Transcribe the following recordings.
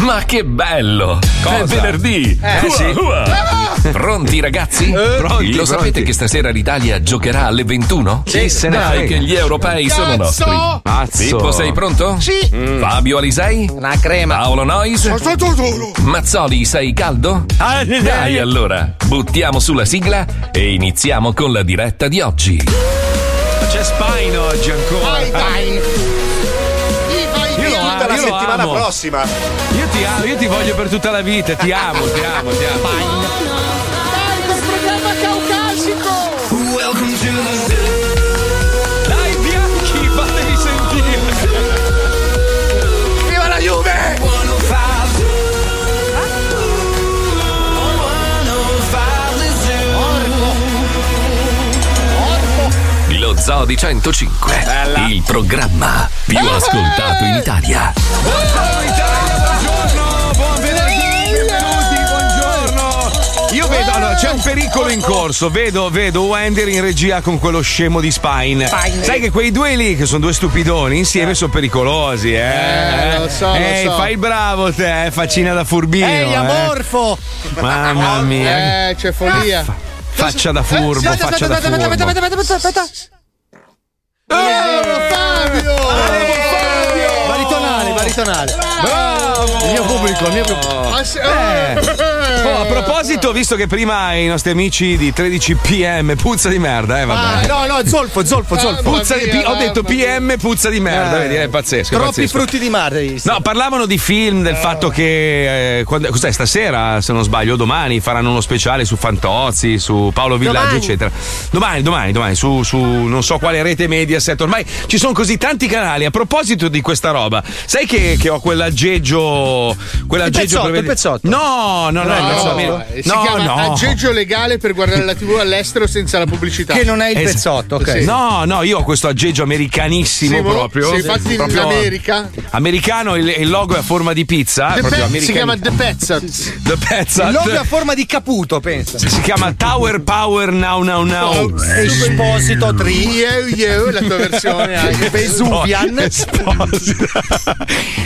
Ma che bello! È venerdì! Eh, Ua, sì. ua. Pronti ragazzi? pronti, Lo sapete pronti. che stasera l'Italia giocherà alle 21? Sì, se ne Dai, frega. che gli europei sono Cazzo! nostri. Pazzo. Pippo, sei pronto? Sì. Fabio Alisei? Una crema. Paolo Nois? Mazzoli, sei caldo? Ah, Dai allora, buttiamo sulla sigla e iniziamo con la diretta di oggi. C'è Spine oggi ancora. Vai, vai. Settimana amo. prossima. Io ti amo, io ti voglio per tutta la vita, ti amo, ti amo, ti amo. Dai, col programma caucasico. Dai bianchi, fatevi sentire. Viva la Juve! Lo Zoo di 105, il programma più ascoltato in Italia. Buongiorno Italia, buongiorno, buon venerdì, benvenuti, buongiorno. Io vedo, allora c'è un pericolo in corso, vedo, vedo Wender in regia con quello scemo di Spine. Spine. Sai che quei due lì, che sono due stupidoni, insieme sono pericolosi, eh. Eh, lo so, lo Ehi, so. fai il bravo te, eh, faccina da furbino. Ehi, eh. amorfo. Mamma mia. Eh, c'è follia. Faccia da furbo, Aspetta, faccia da aspetta, aspetta, furbo. aspetta, aspetta, aspetta, aspetta. Bravo, Fabio! Baritonale, baritonale. Bravo! Il mio pubblico, il mio pubblico. Se- Eh. Oh, a proposito, visto che prima i nostri amici di 13 PM puzza di merda, eh, vabbè. Ah, no, no, zolfo, zolfo, zolfo. Puzza di, via, ho detto mia. PM puzza di merda, Eh. vedi, è pazzesco. è Troppi pazzesco. frutti di mare? No, parlavano di film, del fatto che. eh, quando- cos'è stasera, se non sbaglio, domani faranno uno speciale su Fantozzi, su Paolo Villaggio, Domani. eccetera. Domani, domani, domani, su, su non so quale rete Mediaset. Ormai ci sono così tanti canali. A proposito di questa roba, sai che, che ho quell'aggeggio. Quell'aggeggio pezzotto, per il pezzotto. No, no, no, Non è il no, no, Eh, si no, chiama no. aggeggio legale per guardare la TV all'estero senza la pubblicità. Che non è il Es- pezzotto, ok. Sì. No, no, io ho questo aggeggio americanissimo Sì, proprio. sì, infatti in Proprio America Americano, il, il logo è a forma di pizza. The proprio Pe- si chiama The Pezzat. The Pezzat. Il logo è a forma di caputo, pensa. Si chiama Tower Power Now Now Now. Esposito tri. Io, io, la tua versione anche. Vesuvian. Esposito.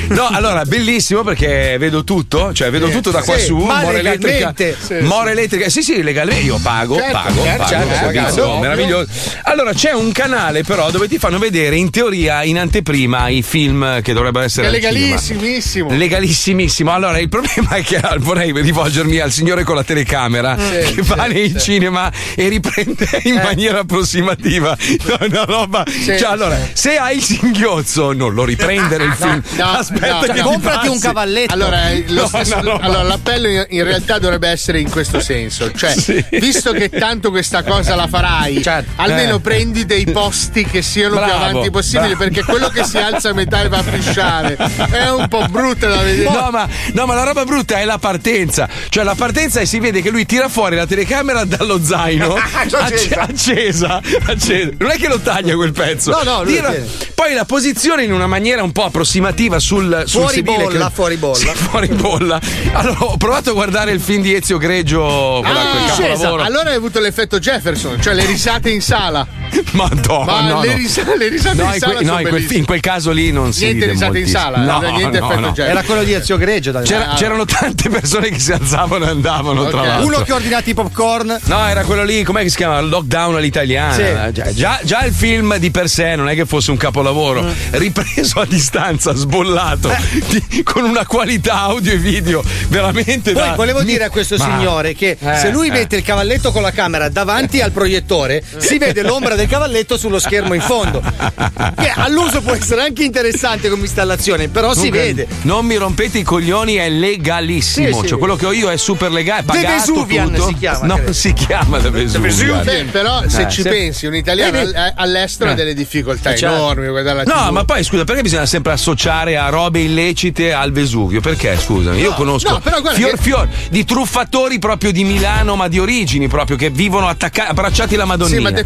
No, allora, bellissimo perché vedo tutto, cioè vedo tutto da qua su. ma More elettrica. Sì, More elettrica. Sì, sì, legalmente. Io pago, Certo, pago, certo, pago. certo, servizio certo, meraviglioso. Allora, c'è un canale però dove ti fanno vedere in teoria, in anteprima, i film che dovrebbero essere È legalissimissimo. Legalissimissimo. Allora, il problema è che ah, vorrei rivolgermi al signore con la telecamera Sì, che va sì, nei sì. cinema e riprende in maniera approssimativa una roba. cioè, allora, se hai il singhiozzo, non lo riprendere il film. no, Aspetta no, che Comprati un cavalletto. Allora, eh, lo No, stesso- no, no, allora, l'appello in, in realtà dovrebbe essere in questo senso: cioè, Sì. visto che tanto questa cosa la farai, Certo. almeno Eh. prendi dei posti che siano più Bravo, avanti possibile, bravo. perché quello che si alza a metà e va a pisciare è un po' brutto da vedere. No ma, no, ma la roba brutta è la partenza. Cioè, la partenza e si vede che lui tira fuori la telecamera dallo zaino acce- accesa. accesa. Non è che lo taglia quel pezzo. No, no, lui Tira- poi la posizione in una maniera un po' approssimativa sul, sul Fuori sedile bolla, che- fuori bolla. Sì, fuori bolla. Allora, ho provato a guardare il film di Ezio Greggio, Ah, quel discesa. capolavoro. Allora hai avuto l'effetto Jefferson, cioè le risate in sala. Madonna, Ma no, le, risa- le risate No, in sala que- no, sono in quel, in quel caso lì non si Niente risate in sala, No, niente no, effetto no. Jefferson. Era quello di Ezio Greggio. C'era- Ah. c'erano tante persone che si alzavano e andavano, tra Ok. l'altro. Uno che ha ordinato i popcorn. No, era quello lì, com'è che si chiama? Lockdown all'italiana. Sì. Già, già- già il film di per sé non è che fosse un capolavoro. Mm. Ripreso a distanza, sbollato, Eh. di- con una qualità audio e video veramente Poi da. volevo dire a questo Ma- signore che Eh, se lui eh. mette il cavalletto con la camera davanti al proiettore, si vede l'ombra del cavalletto sullo schermo in fondo. Che all'uso può essere anche interessante come installazione, però si Comunque, vede. Non mi rompete i coglioni, è legalissimo. Sì, sì. Cioè, quello che ho io è super legale. Pagato Vesuvian tutto. si chiama, No, credo. si chiama The Vesuvian. Beh, però se Eh, ci se- pensi, un italiano Eh, all- all'estero Eh. ha delle difficoltà certo. enormi No, ma poi scusa, perché bisogna sempre associare a robe illecite al Vesuvio? Perché, scusami? Io conosco no, però guarda fior che- fior di truffatori proprio di Milano, ma di origini, proprio che vivono attaccati, abbracciati alla Madonnina. Sì, ma The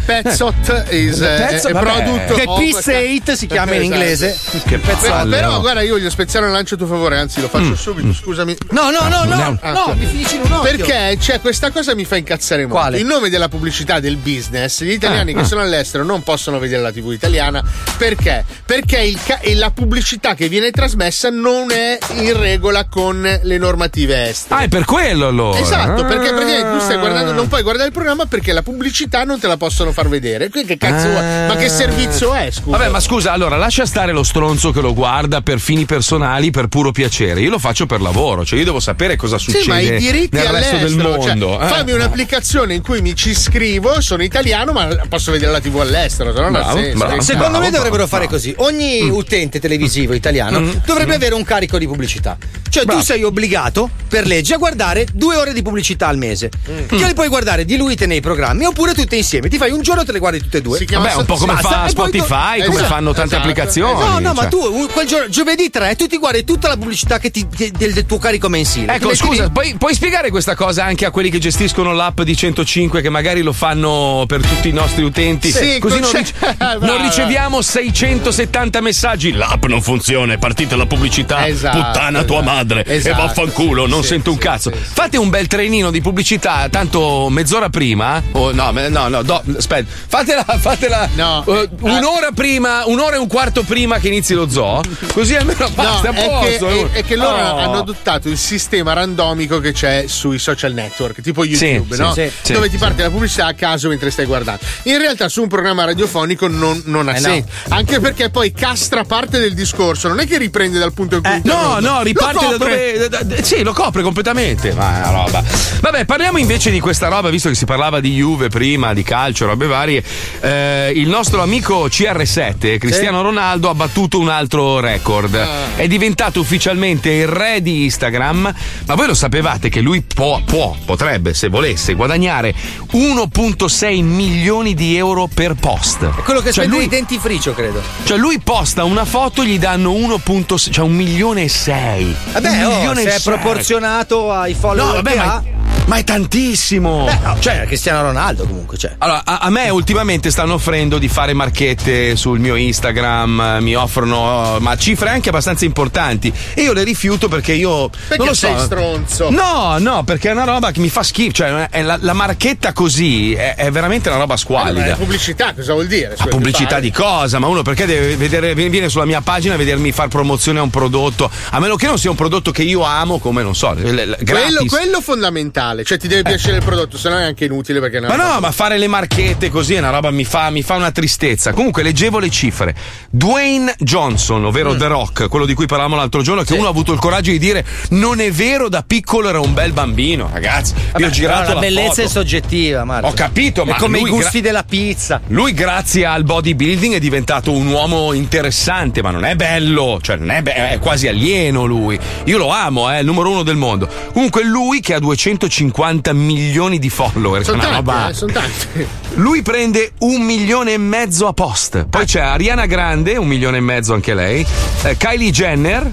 is The eh, Petzot, è vabbè. product Che of- Peace 8 si chiama in inglese. Che Però, pezzalle, però, no? guarda, io voglio spezzare un lancio a tuo favore, anzi lo faccio subito, scusami. No, no, no, no, Ah, no, ok. mi finisci in un occhio. Perché c'è questa cosa mi fa incazzare molto. Quale? In nome della pubblicità del business, gli italiani Ah, che ah. sono all'estero non possono vedere la TV italiana. Perché? Perché il ca- e la pubblicità che viene trasmessa non è in regola con le normative estere. Ah, è per quello allora. Esatto, perché praticamente tu stai Ah. guardando, non puoi guardare il programma perché la pubblicità non te la possono far vedere. Quindi che cazzo Ah. vuoi? Ma che servizio è, scusa? Vabbè, ma scusa, allora lascia stare lo stronzo che lo guarda per fini personali, per puro piacere. Io lo faccio per lavoro, cioè io devo sapere cosa succede Sì, ma i diritti nel resto del cioè, mondo. eh. fammi un'applicazione in cui mi ci iscrivo, sono italiano, ma posso vedere la TV all'estero, se no non ha Bravo, senso. bravo. Secondo Bravo, me dovrebbero bravo, fare bravo. così. Ogni utente televisivo italiano dovrebbe avere un carico di pubblicità. Cioè, tu sei obbligato per legge a guardare due ore di pubblicità al mese. Che le puoi guardare diluite nei programmi oppure tutte insieme. Ti fai un giorno e te le guardi tutte e due. Si chiama Vabbè, un po' come fa Spotify, come Esatto, fanno tante esatto, applicazioni. No, no, ma cioè. tu quel giorno, giovedì 3 tu ti guardi tutta la pubblicità che ti- del, del tuo carico mensile. Ecco, scusa, lì- puoi, puoi spiegare questa cosa anche a quelli che gestiscono l'app di 105 che magari lo fanno per tutti i nostri utenti? Sì, Così non, c'è- rice- brava. non riceviamo 670 messaggi. L'app non funziona, è partita la pubblicità. Esatto, Puttana tua madre. E vaffanculo, non sì, sento un sì, cazzo. Sì, sì. Fate un bel trenino di pubblicità, tanto mezz'ora prima. O no, no, no, do- aspetta. Fatela, fatela No, eh, eh, un'ora prima, un'ora e un quarto prima che inizi lo zoo. Così almeno No, basta a è che, è- è che loro Oh. hanno adottato il sistema randomico che c'è sui social network, tipo YouTube, sì, no? sì, sì, dove ti parte la pubblicità a caso mentre stai guardando. In realtà su un programma radiofonico non, non ha Eh, no. senso, anche perché poi castra parte del discorso, non è che riprende dal punto in cui Eh, no, no, riparte da dove. da- da- sì, lo copre completamente. Ma è una roba. Vabbè, parliamo invece di questa roba, visto che si parlava di Juve prima, di calcio, robe varie. Eh, il nostro amico CR7, Cristiano Ronaldo, ha battuto un altro record. È diventato ufficialmente il re di Instagram. Ma voi lo sapevate che lui può, può, potrebbe, se volesse, guadagnare 1,6 milioni di euro per post. È quello che cioè spende lui, dentifricio, credo. cioè lui posta una foto, gli danno 1,6, cioè un milione e sei. Vabbè, un oh, se è proporzionato ai follower No, vabbè, che ma, ha. Ma è tantissimo. Beh, no, cioè, cioè, Cristiano Ronaldo comunque, cioè. allora, a, a me ultimamente stanno offrendo di fare marchette sul mio Instagram, eh, mi offrono ma cifre anche abbastanza importanti e io le rifiuto perché io Perché non lo so. sei stronzo? No, no, perché è una roba che mi fa schifo, cioè è la, la marchetta così è, è veramente una roba Allora, squallida. è pubblicità, cosa vuol dire? Scusa, pubblicità di cosa? Ma uno perché deve vedere, viene sulla mia pagina a vedermi far promozione a un prodotto? A meno che non sia un prodotto che io amo, come non so, l- l- gratis. Quello, quello fondamentale, cioè ti deve piacere il prodotto, se no è anche inutile perché Ma roba- no, ma fare le marchette così è una roba mi fa, mi fa una tristezza. Comunque leggevo le cifre. Dwayne Johnson, ovvero Mm. The Rock, quello di cui parlavamo l'altro giorno, che uno ha avuto il coraggio di dire non è vero, da piccolo era un bel bambino, ragazzi. Io ho Vabbè, girato però la bellezza foto. è soggettiva, Marco. Ho capito, ma È come lui i gusti gra- della pizza. Lui, grazie al bodybuilding, è diventato un uomo interessante, ma non è bello, cioè non è, be- è quasi alieno lui. Io lo amo, è il numero uno del mondo. Comunque, lui che ha 250 milioni di follower, Sono tanti, roba. eh, sono tanti. Lui prende un milione e mezzo a post. Poi c'è Ariana Grande, un milione e mezzo anche lei. eh, Kylie Jenner.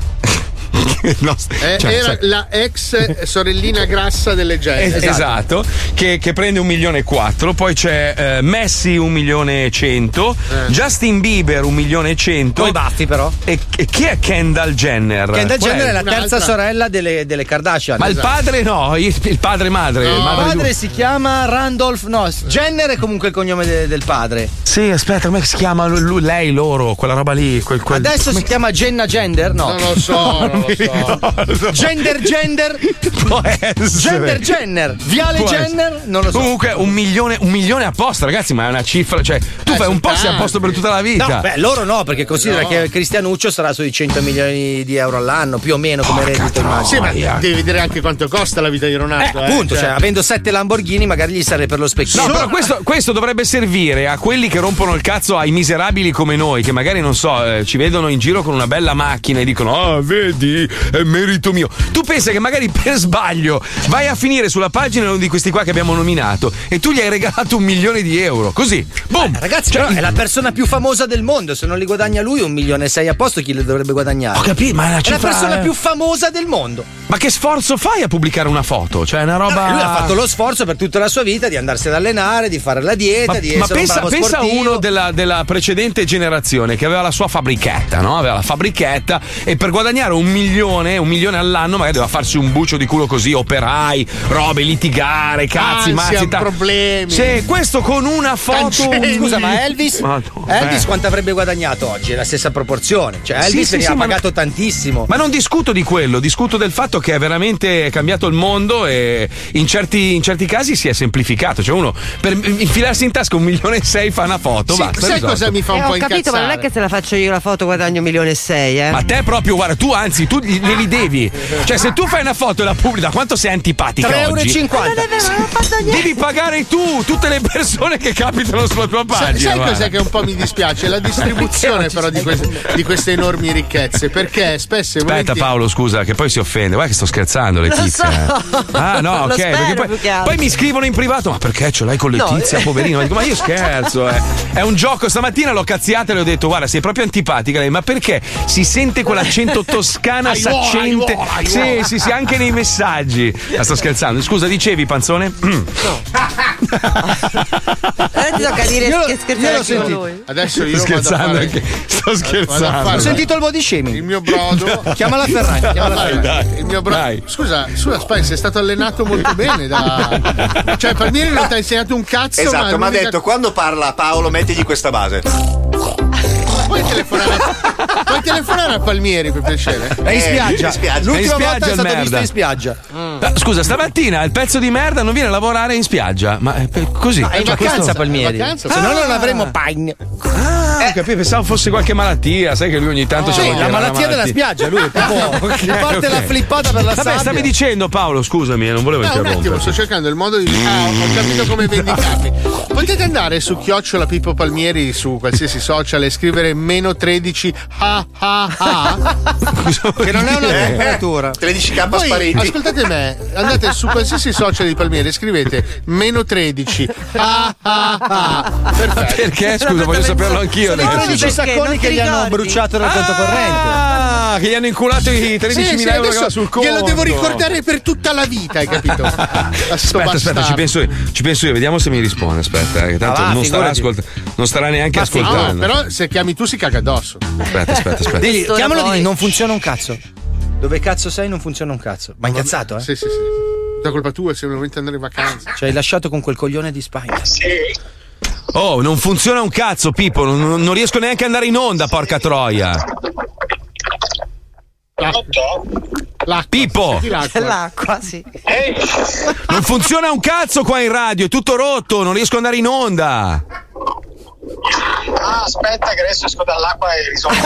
No, Eh, cioè, era sai- la ex sorellina grassa delle Eh, leggende. esatto, che, che prende un milione e quattro, poi c'è eh, Messi un milione e cento, Eh. Justin Bieber un milione e cento. Con i baffi, però. E, e chi è Kendall Jenner? Kendall Qual Jenner è la Un'altra. terza sorella delle, delle Kardashian. Ma il Esatto. padre no, il, padre madre. No. il madre padre si chiama Randolph. No, Jenner è comunque il cognome de- del padre. Sì, aspetta, come si chiama lui, lei, loro, quella roba lì? Quel, quel- Adesso si chiama Jenna Gender? No. Non lo so, lo so. Gender Gender? Può essere. Gender Jenner? Viale Può Jenner? Non lo so. Comunque un milione, un milione a posto, ragazzi, ma è una cifra. Cioè, tu Eh, fai un posto e a posto per tutta la vita. No, beh, loro no, perché considera No. che Cristianuccio sarà sui 100 milioni di euro all'anno, più o meno come reddito immagino. Sì, ma devi vedere anche quanto costa la vita di Eh, Ronaldo. appunto, cioè, avendo sette Lamborghini, magari gli serve per lo specchio. No, però questo, questo dovrebbe servire a quelli che rompono il cazzo ai miserabili come noi, che magari, non so, eh, ci vedono in giro con una bella macchina e dicono: Ah, vedi, sì, è merito mio. Tu pensa che magari per sbaglio vai a finire sulla pagina uno di questi qua che abbiamo nominato e tu gli hai regalato un milione di euro. Così, boom. Eh, ragazzi, cioè, è la persona più famosa del mondo. Se non li guadagna lui, un milione e sei a posto, chi le dovrebbe guadagnare? Ho capito, ma è la, è la persona eh. più famosa del mondo. Ma che sforzo fai a pubblicare una foto? Cioè, è una roba. Lui ha fatto lo sforzo per tutta la sua vita di andarsi ad allenare, di fare la dieta, ma, di ma essere pensa, un pensa a uno della, della precedente generazione che aveva la sua fabbrichetta, no? Aveva la fabbrichetta e per guadagnare un milione, un milione all'anno, magari doveva farsi un bucio di culo così, operai, robe, litigare, cazzi, mazzi. ta- problemi. Sì, questo con una foto. Cancelli. Scusa, ma Elvis? Madonna. Elvis Eh. quanto avrebbe guadagnato oggi? È la stessa proporzione. Cioè, Elvis sì, veniva sì, ma- pagato tantissimo. Ma non discuto di quello, discuto del fatto che è veramente cambiato il mondo e in certi, in certi casi si è semplificato. Cioè, uno per infilarsi in tasca un milione e sei fa una foto. Sì, basta, sai risolto. cosa mi fa un Eh, po' ho capito, ma non è che se la faccio io la foto guadagno un milione e sei, eh? Ma te proprio, guarda, tu anzi, tu li- glieli devi. Cioè, se tu fai una foto e la pubblica, quanto sei antipatica 3,50 oggi? euro. non è vero, non ho fatto niente. Devi pagare tu tutte le persone che capitano sulla tua Sai, pagina. sai guarda. cos'è che un po' mi dispiace? La distribuzione però di queste, di queste enormi ricchezze. Perché spesso e Aspetta volentieri- Paolo, scusa, che poi si offende. Guarda che sto scherzando, Letizia. so. Ah, no, Lo ok. poi, poi mi scrivono in privato: Ma perché ce l'hai con No, Letizia, eh. poverino? Ma dico, ma io scherzo, eh. È un gioco. Stamattina l'ho cazziata e le ho detto: Guarda, sei proprio antipatica lei, ma perché si sente quell'ccento toscana Aiuola, saccente? aiuola, aiuola. Sì, sì, sì, anche nei messaggi. Ma sto scherzando. Scusa, dicevi, panzone? Eh, ti tocca dire Io che io scherzare sentito. lui. Adesso io Sto scherzando fare anche. Sto scherzando. Ho sentito il body il shaming. mio brodo. Chiamala Ferragni, chiamala Dai, Ferragni. dai. Il mio bro- Dai. Scusa, scusa, Spy, sei stato allenato molto bene da. Cioè, per me non ti ha insegnato un cazzo. Esatto, ma ha detto quando parla Paolo mettigli questa base. Puoi telefonare, puoi telefonare a Palmieri per piacere? È in Eh, spiaggia. in spiaggia. L'ultima È in volta spiaggia è il stato merda. visto in spiaggia. Ah, Scusa, stamattina il pezzo di merda non viene a lavorare in spiaggia. Ma è così. È in Cioè, vacanza questo- Palmieri. vacanza, Se no non Ah. avremo Pine. Ah, capivo, pensavo fosse qualche malattia. Sai che lui ogni tanto c'ha Sì, qualche la malattia della spiaggia, lui. Proprio, Ok, gli parte la flippata per la Vabbè, sabbia. stavi dicendo Paolo, scusami, eh, non volevo No, un attimo, interrompere. sto cercando il modo di. Ah, ho capito come vendicarmi. Potete andare su chiocciola Pippo Palmieri su qualsiasi social e scrivere meno 13 ha ha ha. che non è una Eh, temperatura. 13k Poi spariti. ascoltate me, andate su qualsiasi social di Palmieri e scrivete meno 13 ha ha ha. Perfetto. Perché? Scusa, voglio saperlo anch'io. Sono i adesso. 13 Perché? sacconi che gli hanno bruciato dal conto corrente. Ah, che gli hanno inculato i 13.000 Sì, sì, euro sul conto. glielo devo ricordare per tutta la vita, hai capito? Aspetta, aspetta, ci penso, io, ci penso io, vediamo se mi risponde. Aspetta, eh, che tanto Ah, va, non, starà ascolt- non starà neanche No, ascoltando. però se chiami tu si caga addosso. Aspetta, aspetta, aspetta. Digli, chiamalo poi. di non funziona un cazzo. Dove cazzo sei non funziona un cazzo. Ma incazzato, eh? Sì, sì, sì. Da colpa tua, se volete andare in vacanza. Ci hai lasciato con quel coglione di Spagna. Oh, non funziona un cazzo, Pippo. Non, non riesco neanche ad andare in onda, porca troia. L'acqua. Pippo! L'acqua. L'acqua, sì. Non funziona un cazzo qua in radio, è tutto rotto, non riesco ad andare in onda. Ah, aspetta che adesso esco dall'acqua e risolvo.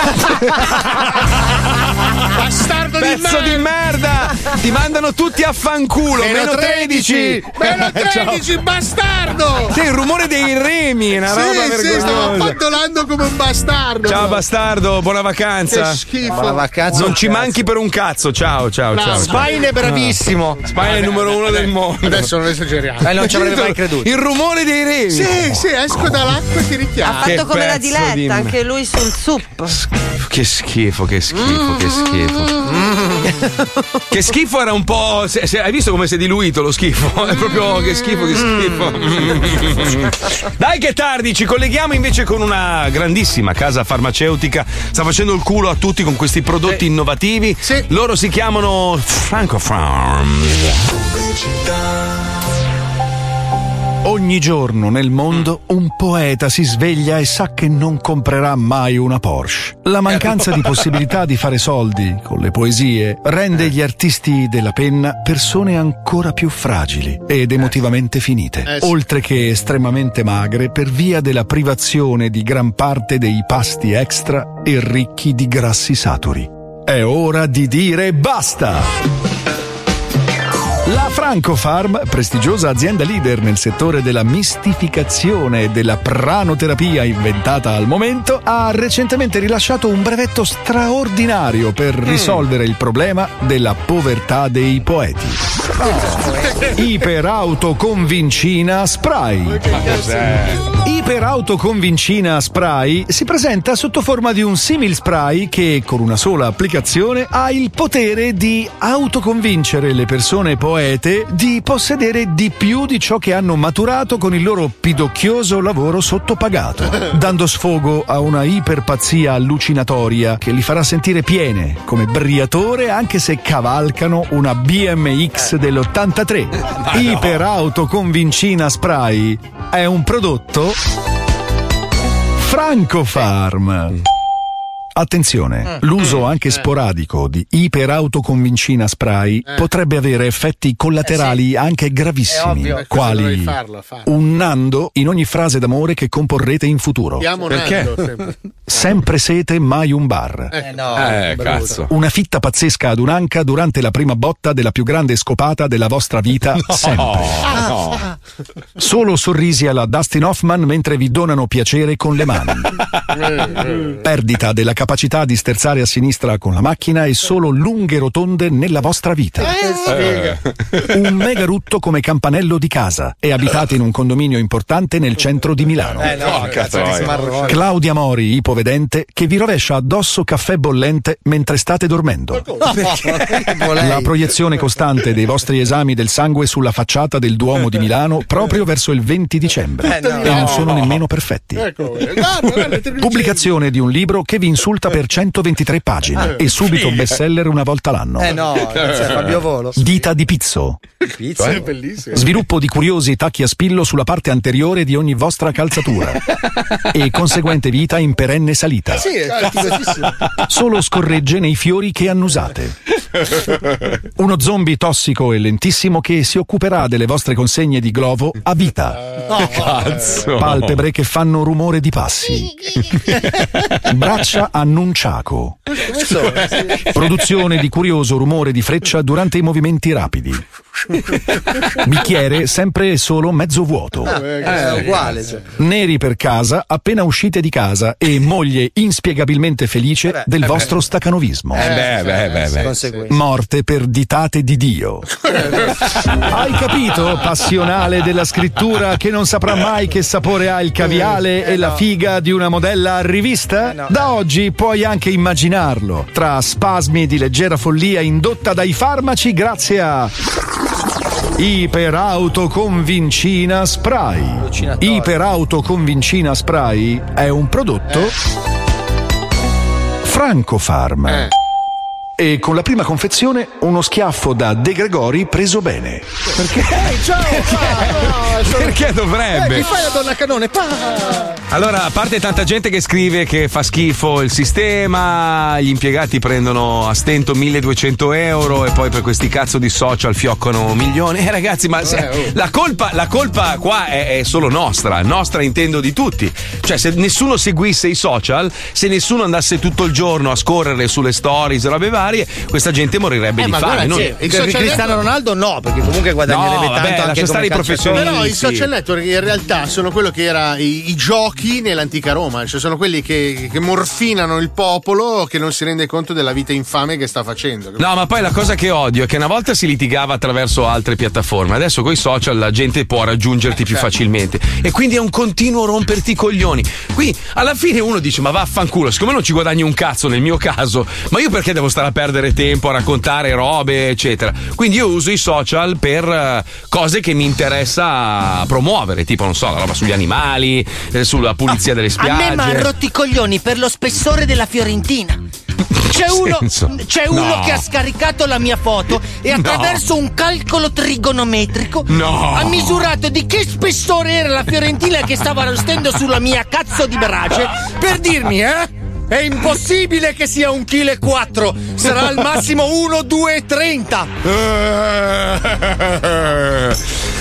Bastardo di Pezzo di merda! Ti mandano tutti a fanculo, meno 13! Meno Ciao. 13, bastardo! Sì, il rumore dei remi, una roba Sì, sì, stavo vergognosa. appantolando come un bastardo. Ciao bastardo, buona vacanza. Che schifo. La vacanza. Non ci manchi per un cazzo, ciao, ciao, ciao. ciao. Spine è bravissimo. Spine è il numero uno del mondo. Adesso non esageriamo. Eh, non ci avrebbe mai creduto. Il rumore dei remi. Sì, sì, esco dall'acqua e ti Ha richiamo. Che fatto come la pezzo di diletta, me- anche lui sul sup. Che schifo, che schifo, che schifo. Che schifo era un po'. se- se- hai visto come si è diluito lo schifo? È proprio che schifo, che schifo. Dai, che tardi, ci colleghiamo invece con una grandissima casa farmaceutica. Sta facendo il culo a tutti con questi prodotti innovativi. Sì. Loro si chiamano Franco Farm. Ogni giorno nel mondo un poeta si sveglia e sa che non comprerà mai una Porsche. La mancanza di possibilità di fare soldi con le poesie rende gli artisti della penna persone ancora più fragili ed emotivamente finite, Eh oltre che estremamente magre per via della privazione di gran parte dei pasti extra e ricchi di grassi saturi. È ora di dire basta! La Francofarm, prestigiosa azienda leader nel settore della mistificazione e della pranoterapia inventata al momento, ha recentemente rilasciato un brevetto straordinario per risolvere il problema della povertà dei poeti. Iperautoconvincina Spray. Iperautoconvincina Spray si presenta sotto forma di un simil spray che con una sola applicazione ha il potere di autoconvincere le persone poete di possedere di più di ciò che hanno maturato con il loro pidocchioso lavoro sottopagato, dando sfogo a una iperpazzia allucinatoria che li farà sentire piene come briatore anche se cavalcano una BMX dell'83. Iperautoconvincina Spray è un prodotto Francofarm. Attenzione, l'uso anche sporadico di iperautoconvincina spray potrebbe avere effetti collaterali anche gravissimi, quali un nando in ogni frase d'amore che comporrete in futuro. Perché? Sempre. Sete, mai un bar. Eh no. Eh, brutto. cazzo. Una fitta pazzesca ad un'anca durante la prima botta della più grande scopata della vostra vita, sempre. No. Solo sorrisi alla Dustin Hoffman mentre vi donano piacere con le mani. Perdita della capacità di sterzare a sinistra con la macchina e solo lunghe rotonde nella vostra vita. Un mega rutto come campanello di casa e abitate in un condominio importante nel centro di Milano. Eh no, cazzo smarrone. Claudia Mori, ipovedente, che vi rovescia addosso caffè bollente mentre state dormendo. La proiezione costante dei vostri esami del sangue sulla facciata del Duomo di Milano proprio verso il 20 dicembre. Eh, no. E non sono nemmeno perfetti. Ecco, guarda, guarda, te lo Pubblicazione di un libro che vi insulta per 123 pagine e subito bestseller una volta l'anno. Eh no, Fabio Volo. Dita di pizzo. Pizza. dicevo, è bellissimo. Sviluppo di curiosi tacchi a spillo sulla parte anteriore di ogni vostra calzatura e conseguente vita in perenne salita. Sì. Solo scorregge nei fiori che annusate. Uno zombie tossico e lentissimo che si occuperà delle vostre consegne di glovo a vita. Cazzo. Palpebre che fanno rumore di passi. Braccia sono? Sì. Produzione di curioso rumore di freccia durante i movimenti rapidi. Bicchiere sempre e solo mezzo vuoto. Eh, è uguale. Cioè. Neri per casa appena uscite di casa e moglie inspiegabilmente felice del vostro stacanovismo. Eh beh, beh, beh, beh. Morte per ditate di Dio. Hai capito, passionale della scrittura, che non saprà mai che sapore ha il caviale e la figa di una modella a rivista? Eh no. Da oggi puoi anche immaginarlo, tra spasmi di leggera follia indotta dai farmaci grazie a Iperautoconvincina Spray. Allucinatorio. Iperautoconvincina Spray è un prodotto Francofarm. Eh. E con la prima confezione uno schiaffo da De Gregori preso bene. Ehi, ciao! Ah, sono- Perché Eh, dovrebbe? mi fai la donna canone? Pa! Allora, a parte tanta gente che scrive che fa schifo il sistema, gli impiegati prendono a stento 1200 euro e poi per questi cazzo di social fioccano milioni. Eh ragazzi, ma se- la, colpa, la colpa qua è, è solo nostra, nostra intendo di tutti. Cioè, se nessuno seguisse i social, se nessuno andasse tutto il giorno a scorrere sulle stories robe varie, questa gente morirebbe Eh, di fame. non- sì, il social Cristiano network- Ronaldo no, perché comunque guadagnerebbe No, tanto vabbè, anche lascia stare i professionisti. Però i social network in realtà sono quello che era i, i giochi nell'antica Roma, cioè sono quelli che, che morfinano il popolo che non si rende conto della vita infame che sta facendo. No, ma poi la cosa che odio è che una volta si litigava attraverso altre piattaforme, adesso con i social la gente può raggiungerti più facilmente e quindi è un continuo romperti i coglioni. Qui alla fine uno dice: Ma vaffanculo, siccome non ci guadagni un cazzo nel mio caso, ma io perché devo stare a perdere tempo a raccontare robe, eccetera. Quindi io uso i social per eh, cose che mi interessa promuovere, tipo, non so, la roba sugli animali, eh, sulla pulizia delle A spiagge. me mi hanno rotto i coglioni per lo spessore della Fiorentina. C'è uno, c'è uno No. che ha scaricato la mia foto e attraverso un calcolo trigonometrico No. ha misurato di che spessore era la Fiorentina che stava arrostendo sulla mia cazzo di brace per dirmi, eh? È impossibile che sia un chilo e quattro, sarà al massimo 1, 2 e 30.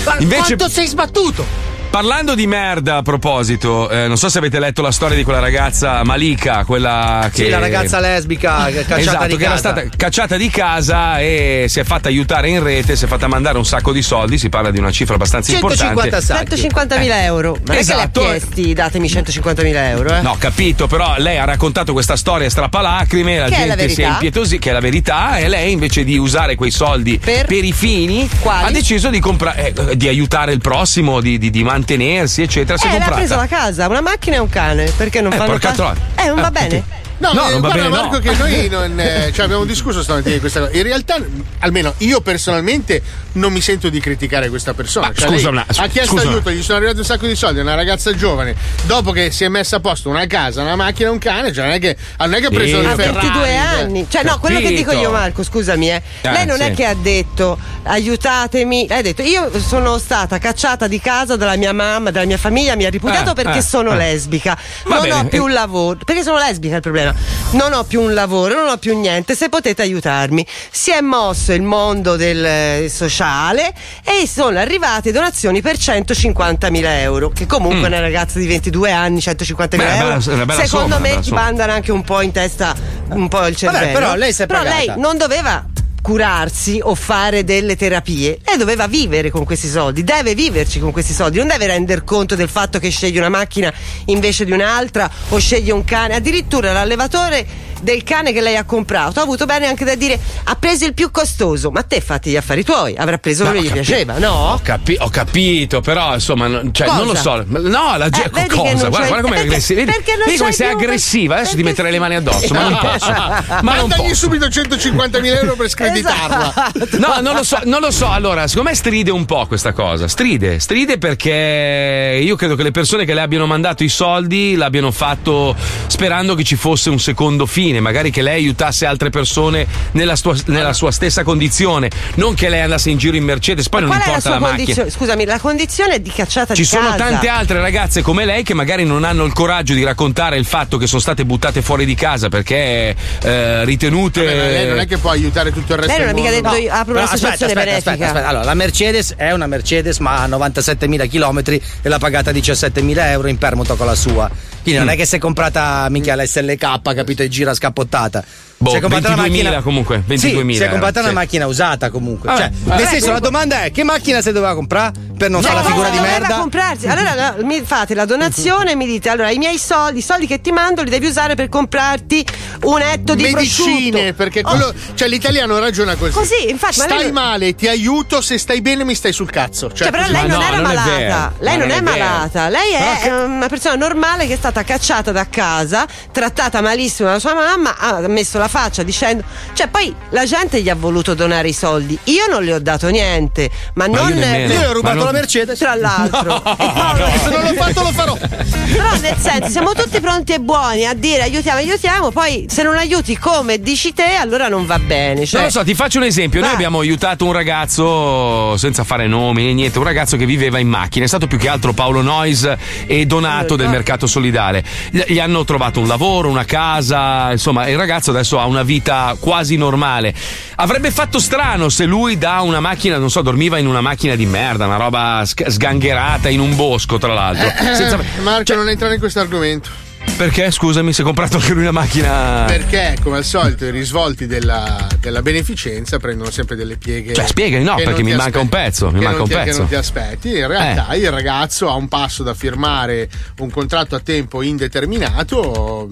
Ma Invece- quanto sei sbattuto? Parlando di merda a proposito, eh, non so se avete letto la storia di quella ragazza Malika, quella che. Sì, la ragazza lesbica cacciata esatto, di che era casa. stata cacciata di casa e si è fatta aiutare in rete, si è fatta mandare un sacco di soldi, si parla di una cifra abbastanza importante. 150.000 euro. Non Esatto. è che le ha chiesti, datemi 150.000 euro, eh. No, capito, però lei ha raccontato questa storia strappalacrime, la Che è la gente si è verità. impietosi, che è la verità, e lei invece di usare quei soldi per, i fini ha deciso di comprare, eh, di aiutare il prossimo, di, di- di mantenersi, eccetera. Si è Eh, l'ha preso la casa, una macchina e un cane. Perché non Eh, fanno porca ca- troia. Eh, non va Eh, bene. No, No, eh, non va guarda bene, no. Marco che noi non, eh, cioè, abbiamo discusso stamattina di questa cosa. In realtà, almeno io personalmente non mi sento di criticare questa persona. Ma Cioè, scusa una- ha chiesto scusa una- aiuto, gli sono arrivati un sacco di soldi, è una ragazza giovane, dopo che si è messa a posto una casa, una macchina e un cane, cioè non è che, non è che ha preso Ha il Ferrari. 22 cioè. anni. Cioè, no, quello che dico io, Marco, scusami, eh. Eh, lei non sì. è che ha detto aiutatemi. Lei ha detto io sono stata cacciata di casa dalla mia mamma, dalla mia famiglia, mi ha ripudiato Eh, perché eh, sono lesbica. Va non bene, ho più un lavoro. Perché sono lesbica è il problema. Non ho più un lavoro, non ho più niente. Se potete aiutarmi. Si è mosso il mondo del eh, sociale e sono arrivate donazioni per 150.000 euro. Che comunque Mm. una ragazza di 22 anni, 150.000 Beh, è euro. secondo somma, me ti mandano anche un po' in testa un po' il cervello. però lei si è Però lei non doveva curarsi o fare delle terapie, lei doveva vivere con questi soldi, deve viverci con questi soldi, non deve render conto del fatto che sceglie una macchina invece di un'altra o sceglie un cane, addirittura l'allevatore del cane che lei ha comprato ha avuto bene anche da dire ha preso il più costoso, ma te fatti gli affari tuoi, avrà preso No, quello che gli capi- piaceva, no? Ho, capi- ho capito, però insomma, non- cioè, non lo so. No, la gente. Eh, vedi che cosa? non Guarda, guarda come è aggressiva. Vedi, perché non vedi come sei aggressiva. Adesso ti metterei le mani addosso, ma non posso. Ma non Mandagli subito 150.000 euro per screditarla. Esatto. No, non lo so, non lo so. Allora, secondo me stride un po' questa cosa. Stride, stride perché io credo che le persone che le abbiano mandato i soldi l'abbiano fatto sperando che ci fosse un secondo fine, magari che lei aiutasse altre persone nella, sua- nella sua stessa condizione, non che lei andasse in giro in Mercedes, poi non è la importa sua la, macchina. condizione? Scusami, la condizione è di cacciata Ci di sono casa. tante altre ragazze come lei che magari non hanno il coraggio di raccontare il fatto che sono state buttate fuori di casa perché eh, ritenute. Vabbè, ma lei non è che può aiutare tutto il resto Lei non ha mica detto io apro Però un'associazione aspetta, aspetta, benefica. aspetta, aspetta. Allora, la Mercedes è una Mercedes, ma ha 97.000 km e l'ha pagata 17.000 euro in permuto con la sua. Quindi non Mm. è che si è comprata mica l'SLK, capito? E gira scappottata. Boh, si è comprata una 22.000 macchina. comunque, 22.000 Sì, si è comprata una sì. macchina usata comunque. Vabbè, cioè, vabbè. nel senso, la domanda è: che macchina si doveva comprare per non Cioè, fare la figura di doveva merda? comprarsi? Allora no, mi fate la donazione e mi dite: allora i miei soldi, i soldi che ti mando li devi usare per comprarti un etto di medicine, prosciutto. perché Oh, quello, cioè l'italiano ragiona così. Così, infatti, ma Stai lei- male, ti aiuto, se stai bene mi stai sul cazzo. Cioè, Cioè, però lei non no, era non è malata. Lei non non è, è malata. Lei è che- eh, una persona normale che è stata cacciata da casa, trattata malissimo dalla sua mamma, ha messo la faccia dicendo. Cioè, poi la gente gli ha voluto donare i soldi. Io non le ho dato niente. Ma, Ma io non. nemmeno. Io ho rubato non- la Mercedes. Tra l'altro. E Paolo- Se non l'ho fatto lo farò. Però nel senso siamo tutti pronti e buoni a dire aiutiamo, aiutiamo, poi se non aiuti come dici te allora non va bene. Cioè, Non lo so, ti faccio un esempio. Noi Vai. abbiamo aiutato un ragazzo, senza fare nomi né niente, un ragazzo che viveva in macchina. È stato più che altro Paolo Nois e Donato del Mercato Solidale. Gli gli hanno trovato un lavoro, una casa, insomma, il ragazzo adesso ha una vita quasi normale. Avrebbe fatto strano se lui da una macchina, non so, dormiva in una macchina di merda, una roba sc- sgangherata in un bosco, tra l'altro. Senza- Marco, non entrare in questo argomento. Perché, scusami, si è comprato anche lui una macchina. Perché, come al solito, i risvolti della, della beneficenza prendono sempre delle pieghe. Cioè, spiegami, no, che perché mi ti manca un pezzo, mi che manca un ti- Che pezzo. Eh. non ti aspetti. In realtà, il ragazzo ha un passo da firmare un contratto a tempo indeterminato.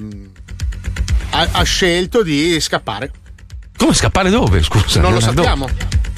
Ha, ha scelto di scappare. Come scappare dove? Scusa. Non lo Dove? sappiamo.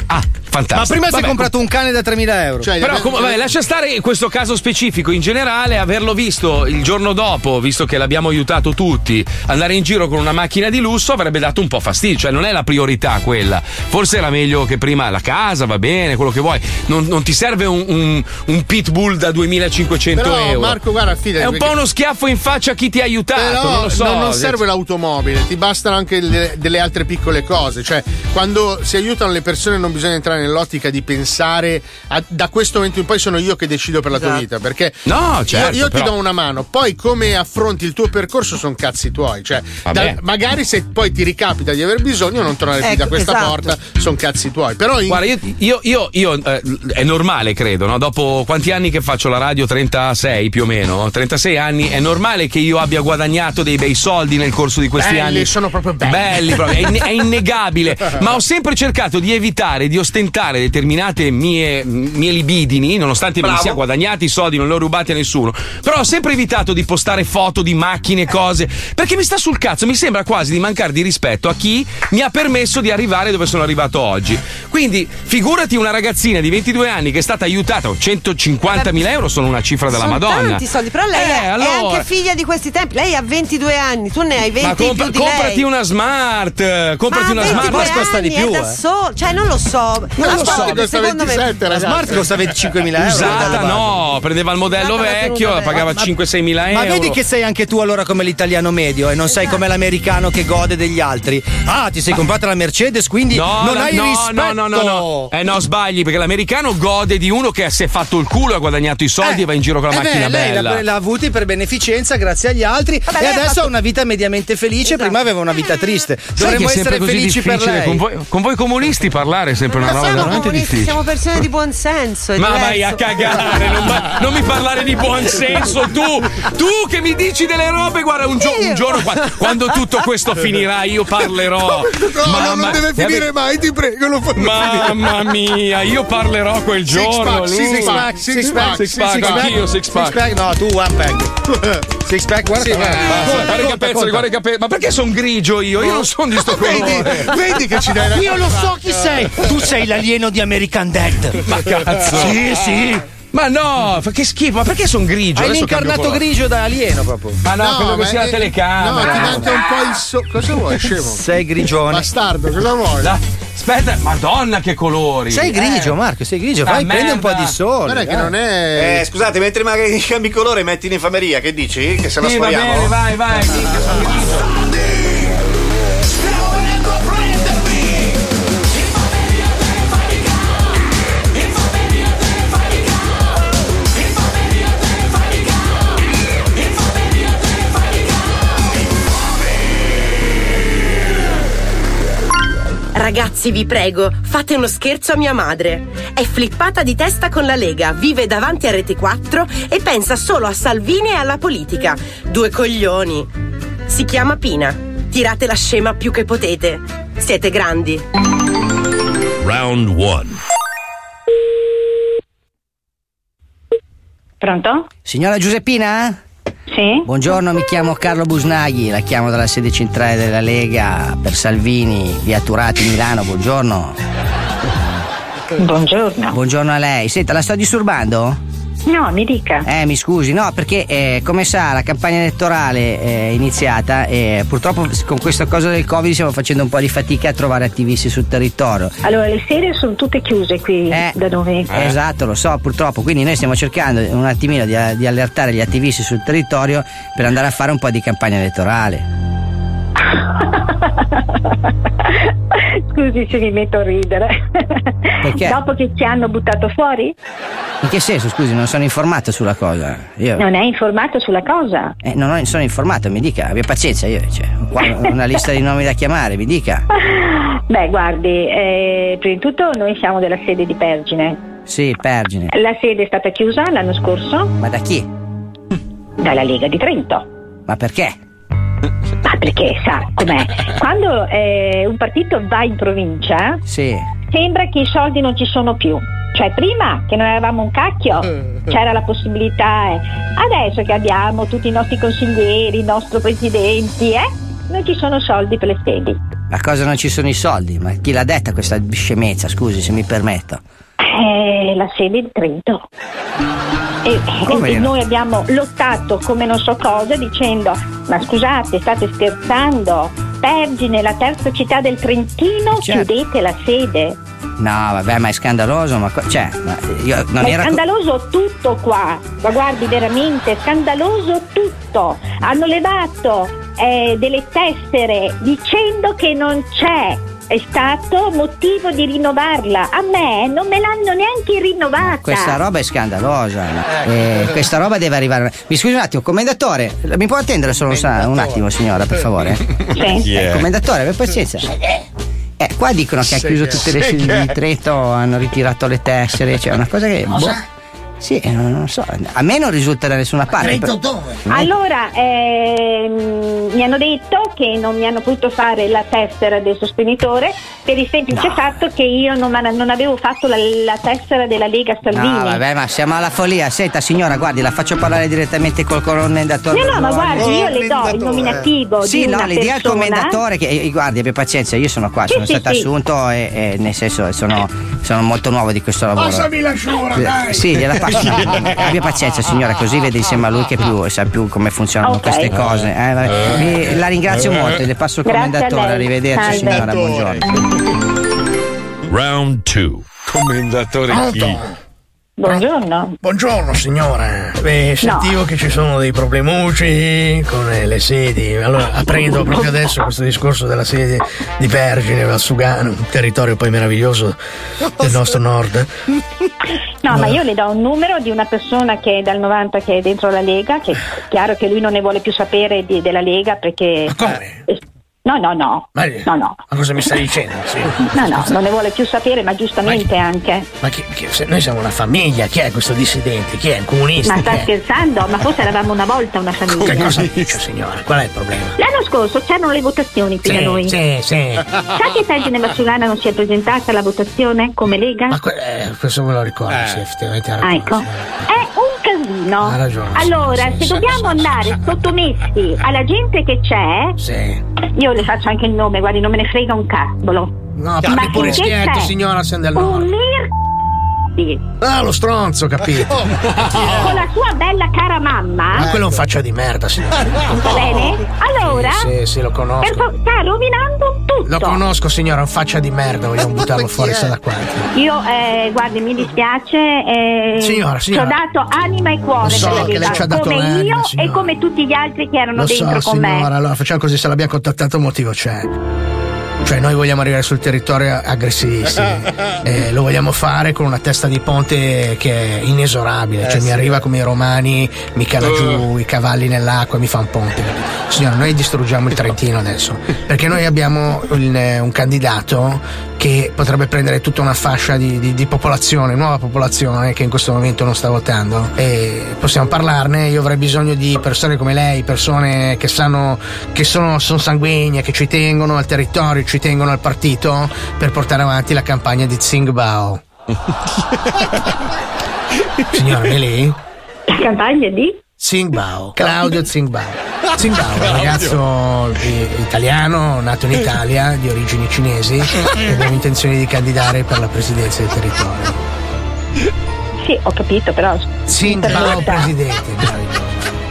Ah, fantastico. Ma prima si è Vabbè, comprato un cane da 3.000 euro. Cioè, Però com- vabbè, lascia stare questo caso specifico. In generale, averlo visto il giorno dopo, visto che l'abbiamo aiutato tutti, andare in giro con una macchina di lusso avrebbe dato un po' fastidio. Cioè, non è la priorità quella. Forse era meglio che prima la casa, va bene, quello che vuoi. Non, non ti serve un, un- un pitbull da 2500 Però, euro. Marco, guarda, fidati, È un po' uno schiaffo in faccia a chi ti ha aiutato. Però non lo so. non, non serve l'automobile, ti bastano anche le- delle altre piccole cose. Cioè, quando si aiutano le persone non bisogna entrare nell'ottica di pensare a- da questo momento in poi sono io che decido per la tua Esatto. vita. Perché No, io- certo, io, ti però- do una mano, poi come affronti il tuo percorso sono cazzi tuoi. Cioè, da- magari se poi ti ricapita di aver bisogno, non tornare più Ecco, da questa esatto. porta, sono cazzi tuoi. Però in- Guarda, io, io, io- io, eh, è normale, credo, no? Dopo quanti anni che faccio la radio? 36 più o meno, 36 anni, è normale che io abbia guadagnato dei bei soldi nel corso di questi Belli, anni. sono proprio belli. Belli, proprio, è, è innegabile. Ma ho sempre cercato di evitare di ostentare determinate mie, mie libidini, nonostante me li Bravo. sia guadagnati i soldi, non li ho rubati a nessuno. Però ho sempre evitato di postare foto di macchine, cose, perché mi sta sul cazzo, mi sembra quasi di mancare di rispetto a chi mi ha permesso di arrivare dove sono arrivato oggi. Quindi figurati una ragazzina di 22 anni che è stata aiutata, 150.000 euro sono una cifra della Sono Madonna. tanti soldi, però lei Eh, è, è allora- anche figlia di questi tempi. Lei ha 22 anni, tu ne hai 20 Ma più di comprati lei. una smart, eh, comprati Ma una 22 smart. anni, è da solo, cioè non lo so. Non lo so, Ascolta, costa secondo me 27, La smart costa 25.000 euro. Usata no, prendeva il modello Usata la vecchio, tenuta pagava Ma- 5-6 mila euro. Ma vedi che sei anche tu allora come l'italiano medio e non sei come l'americano che gode degli altri. Ah, ti sei comprata la Mercedes, quindi No, non la- hai no, rispetto. no, no, no, no. Eh no, sbagli, perché l'americano gode di uno che si è fatto il culo, ha guadagnato i soldi e va in giro con la Eh beh, macchina lei bella. l'ha, l'ha avuti per beneficenza grazie agli altri Vabbè, e adesso fatto- ha una vita mediamente felice. Prima aveva una vita triste. Sai che Dovremmo è sempre essere così felici per difficile lei. con voi, con voi comunisti parlare è sempre una roba siamo veramente comunisti, difficile. siamo persone di buon senso. Ma diverso. vai a cagare, non, ma- non mi parlare di buon senso tu, tu che mi dici delle robe, guarda un, gio- un giorno qua- quando tutto questo finirà io parlerò. No, no, non deve finire mai, ti prego, non fa Mamma mia, io parlerò quel Six giorno. six pack, six pack, six pack, anch'io six pack. No, tu one pack. Six pack, guarda. Sì, Conta, guarda i capezzoli, guarda i capezzoli. Ma perché sono grigio io? Io non sono di sto Vedi, colore. vedi che ci dai la Io lo so chi sei. Tu sei l'alieno di American Dad. Ma cazzo. Sì, sì. Ma no, fa- che schifo, ma perché sono grigio? Hai l'incarnato grigio da alieno proprio. Ma no, credo che ma sia la telecamera. No, ti manca un po' il so. Cosa vuoi, scemo? Sei grigione. Bastardo, cosa vuoi? Da- Aspetta, madonna che colori. Sei grigio, Eh. Marco, sei grigio. Vai, prendi un po' merda. di sole. Guarda che non è. Eh, scusate, mentre magari cambi colore metti in infameria, che dici? Che se la Sì, va sforiamo? bene, vai, vai. minchia, sono grigio. Ragazzi, vi prego, fate uno scherzo a mia madre. È flippata di testa con la Lega, vive davanti a Rete 4 e pensa solo a Salvini e alla politica. Due coglioni. Si chiama Pina. Tirate la scema più che potete. Siete grandi. Round 1. Pronto? Signora Giuseppina? Sì. Buongiorno, mi chiamo Carlo Busnaghi, la chiamo dalla sede centrale della Lega per Salvini, via Turati, Milano, buongiorno. Buongiorno. Buongiorno a lei. Senta, la sto disturbando? No, mi dica. Eh, mi scusi, no, perché eh, come sa la campagna elettorale è iniziata e purtroppo con questa cosa del Covid stiamo facendo un po' di fatica a trovare attivisti sul territorio. Allora, le sede sono tutte chiuse qui da noi. Esatto, lo so, purtroppo. Quindi noi stiamo cercando un attimino di, di allertare gli attivisti sul territorio per andare a fare un po' di campagna elettorale. Scusi se mi metto a ridere. Perché? Dopo che ci hanno buttato fuori? In che senso, scusi, non sono informato sulla cosa. Io Non è informato sulla cosa? eh, non ho- sono informato, mi dica, abbia pazienza, io cioè, ho una lista di nomi da chiamare, mi dica. Beh, guardi, eh, prima di tutto noi siamo della sede di Pergine. Sì, Pergine. La sede è stata chiusa l'anno scorso Ma da chi? dalla Lega di Trento. Ma perché? Ma perché sa com'è? Quando eh, un partito va in provincia Sì. sembra che i soldi non ci sono più. Cioè prima che non eravamo un cacchio c'era la possibilità, eh. adesso che abbiamo tutti i nostri consiglieri, i nostri presidenti, eh, non ci sono soldi per le sedi. Ma cosa non ci sono i soldi? Ma chi l'ha detta questa scemenza, scusi, se mi permetto? Eh, la sede di Trento. E, e no? noi abbiamo lottato come non so cosa dicendo ma scusate state scherzando Pergine la terza città del Trentino Certo. chiudete la sede No, vabbè, ma è scandaloso, ma co- cioè, ma Ma è scandaloso tutto qua, ma guardi veramente, scandaloso tutto. Hanno levato eh, delle tessere dicendo che non c'è. È stato motivo di rinnovarla. A me non me l'hanno neanche rinnovata. Questa roba è scandalosa. Eh, questa roba deve arrivare. Mi scusi un attimo, commendatore, mi può attendere solo un, attimo, signora, per favore? Sì. Eh, commendatore, per pazienza. Eh, qua dicono che ha chiuso tutte le sedi di Trento, hanno ritirato le tessere, cioè una cosa che. boh. Sì, non non so. A me non risulta da nessuna parte. Trento dove? Allora, ehm, mi hanno detto che non mi hanno potuto fare la tessera del sostenitore per il semplice fatto che io non, non avevo fatto la, la tessera della Lega Salvini. No, vabbè, ma siamo alla follia. Senta, signora, guardi, la faccio parlare direttamente col commendatore. No, no, ma guardi, io le do il nominativo Sì, di no, una le dia al commendatore che eh, guardi, abbia pazienza, io sono qua, Sì, sono sì, stato sì. assunto e, e nel senso sono, sono molto nuovo di questo lavoro. Passami la sciura, Eh, dai. Sì, gliela passo. Abbia pazienza, signora, così vede insieme a lui che più, sa più come funzionano Ok. queste cose. eh, la ringrazio molto, le passo il Grazie a commendatore. Arrivederci, Salve. signora, buongiorno. Round 2. Commendatore chi? Buongiorno. Buongiorno signora. Beh, sentivo che ci sono dei problemucci con eh, le sedi. Allora apprendo proprio adesso questo discorso della sede di Vergine, Valsugano, un territorio poi meraviglioso del nostro nord. No, ma io le do un numero di una persona che è dal 90 che è dentro la Lega, che è chiaro che lui non ne vuole più sapere di- della Lega perché... No, no, no. Ma, No, no. ma cosa mi stai dicendo? Sì. No, no, non ne vuole più sapere, ma giustamente anche. Ma chi- chi- se noi siamo una famiglia, chi è questo dissidente? Chi è? Un comunista? Ma sta Chi scherzando? Ma forse eravamo una volta una famiglia. Che cosa dice signora? Qual è il problema? L'anno scorso c'erano le votazioni qui da Sì, noi. sì, sì. Sa che Vergine Mazzulana non si è presentata alla votazione come Lega? Ma que- eh, questo me lo ricordo, sì, effettivamente ha Ah, ecco. È casino. Ha ragione, Allora, sì, se sì, dobbiamo andare sottomessi alla gente che c'è, Sì. io le faccio anche il nome, guardi, non me ne frega un cavolo. No, Ma parli pure schietto, c'è signora, siamo del Un nord. Mir Ah, lo stronzo, capito? con la sua bella cara mamma. Ma quello è un faccia di merda, signora. Va bene? Allora, Sì, sì, lo per conosco. fa- sta rovinando tutto. Lo conosco, signora, è un faccia di merda, vogliamo buttarlo fuori, sa da qua. Io, eh, guardi, mi dispiace. Eh, Signora, signora. Ci ho dato anima e cuore Lo so per la che lei ci ha dato come l'anima, io signora. e come tutti gli altri che erano Lo dentro so, con signora, me. allora facciamo così, se l'abbiamo contattato un motivo c'è. Cioè noi vogliamo arrivare sul territorio aggressivissimi, Eh, lo vogliamo fare con una testa di ponte che è inesorabile, cioè Eh, mi sì. arriva come i romani, mi cala giù i cavalli nell'acqua e mi fa un ponte. Signora, noi distruggiamo il Trentino adesso, perché noi abbiamo il- eh, un candidato che potrebbe prendere tutta una fascia di, di- di popolazione, nuova popolazione che in questo momento non sta votando e possiamo parlarne. Io avrei bisogno di persone come lei, persone che sanno che sono, sono sanguigne, che ci tengono al territorio, ci tengono al partito per portare avanti la campagna di Tsingbao. Signora, è lì? La campagna di? Tsingbao, Claudio Tsingbao. Tsingbao è un ragazzo eh, italiano nato in Italia di origini cinesi e abbiamo intenzione di candidare per la presidenza del territorio. Sì, ho capito, però. Tsingbao presidente, meraviglioso.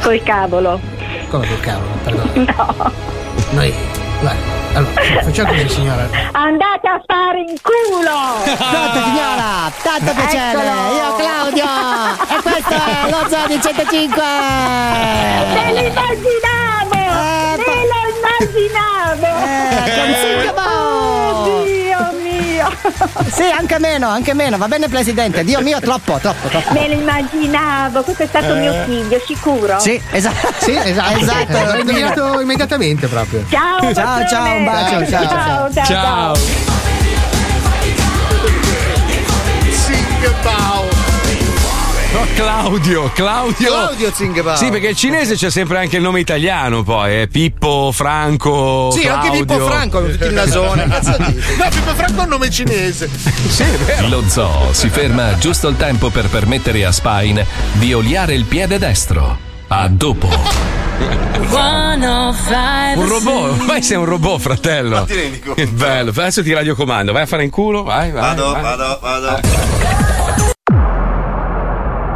Col cavolo. Come col cavolo, perdono. No. Noi, guarda, allora, facciamo così signora. Andate a fare in culo! Tanto signora, tanto piacere, Eccolo! io Claudio e questo è lo Zodi 105 Me lo immaginavo! Me lo immaginavo! Eh, con Singapore! Oh, Dio mio! Sì, anche meno, anche meno, va bene Presidente, Dio mio troppo, troppo, troppo Me lo immaginavo, questo è stato Eh. mio figlio, sicuro? Sì, esatto. Sì, esatto. Esatto. L'ho indovinato immediatamente proprio. Ciao, Ciao, ciao, un bacio, ciao, ciao. ciao, ciao. No, Claudio, Claudio. Claudio Zingbao. Sì, perché il cinese c'è sempre anche il nome italiano, poi, eh. Pippo, Franco. Sì, anche Claudio. Pippo Franco, tutti il nasone. Cazzo dite? No, Pippo Franco è un nome cinese. Sì, è vero. Lo zoo si ferma giusto il tempo per permettere a Spine di oliare il piede destro. A dopo. Un robot, ormai sei un robot, fratello. Ma ti rendi conto? Che bello. Adesso ti radiocomando, vai a fare in culo, vai, vai. Vado, vai. vado, vado.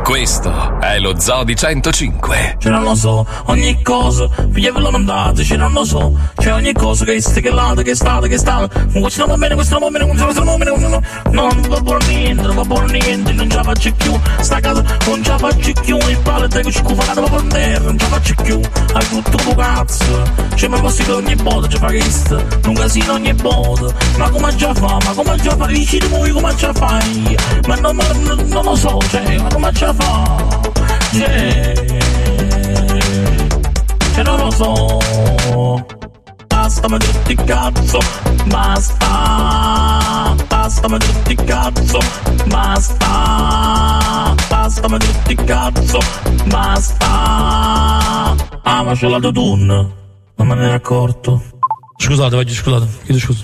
Questo è lo Zoo di 105. Ce lo so, ogni cosa, figliavolo non date, ce non lo so, c'è ogni cosa che sta, che là, che sta, che sta, questo non va bene, questo non va bene, questo non va bene, no, no, non va buono niente, non va buono niente, non ce la faccio più, sta casa non ce la faccio più, il palo ci cufano va per terra, non ce la faccio più, hai tutto un cazzo, c'è ma così che ogni botta ci fa questo, un casino ogni botta, ma come già fa, ma come già fa, dici di voi come già fai, ma non, non, non lo so, cioè, ma come già fa, cioè, cioè non lo so, basta ma tutti cazzo, basta, basta ma tutti cazzo, basta, basta ma tutti cazzo, basta, ah ma c'ho la tutun, non me ne ero accorto, scusate, vai, scusate, chiedo scusa.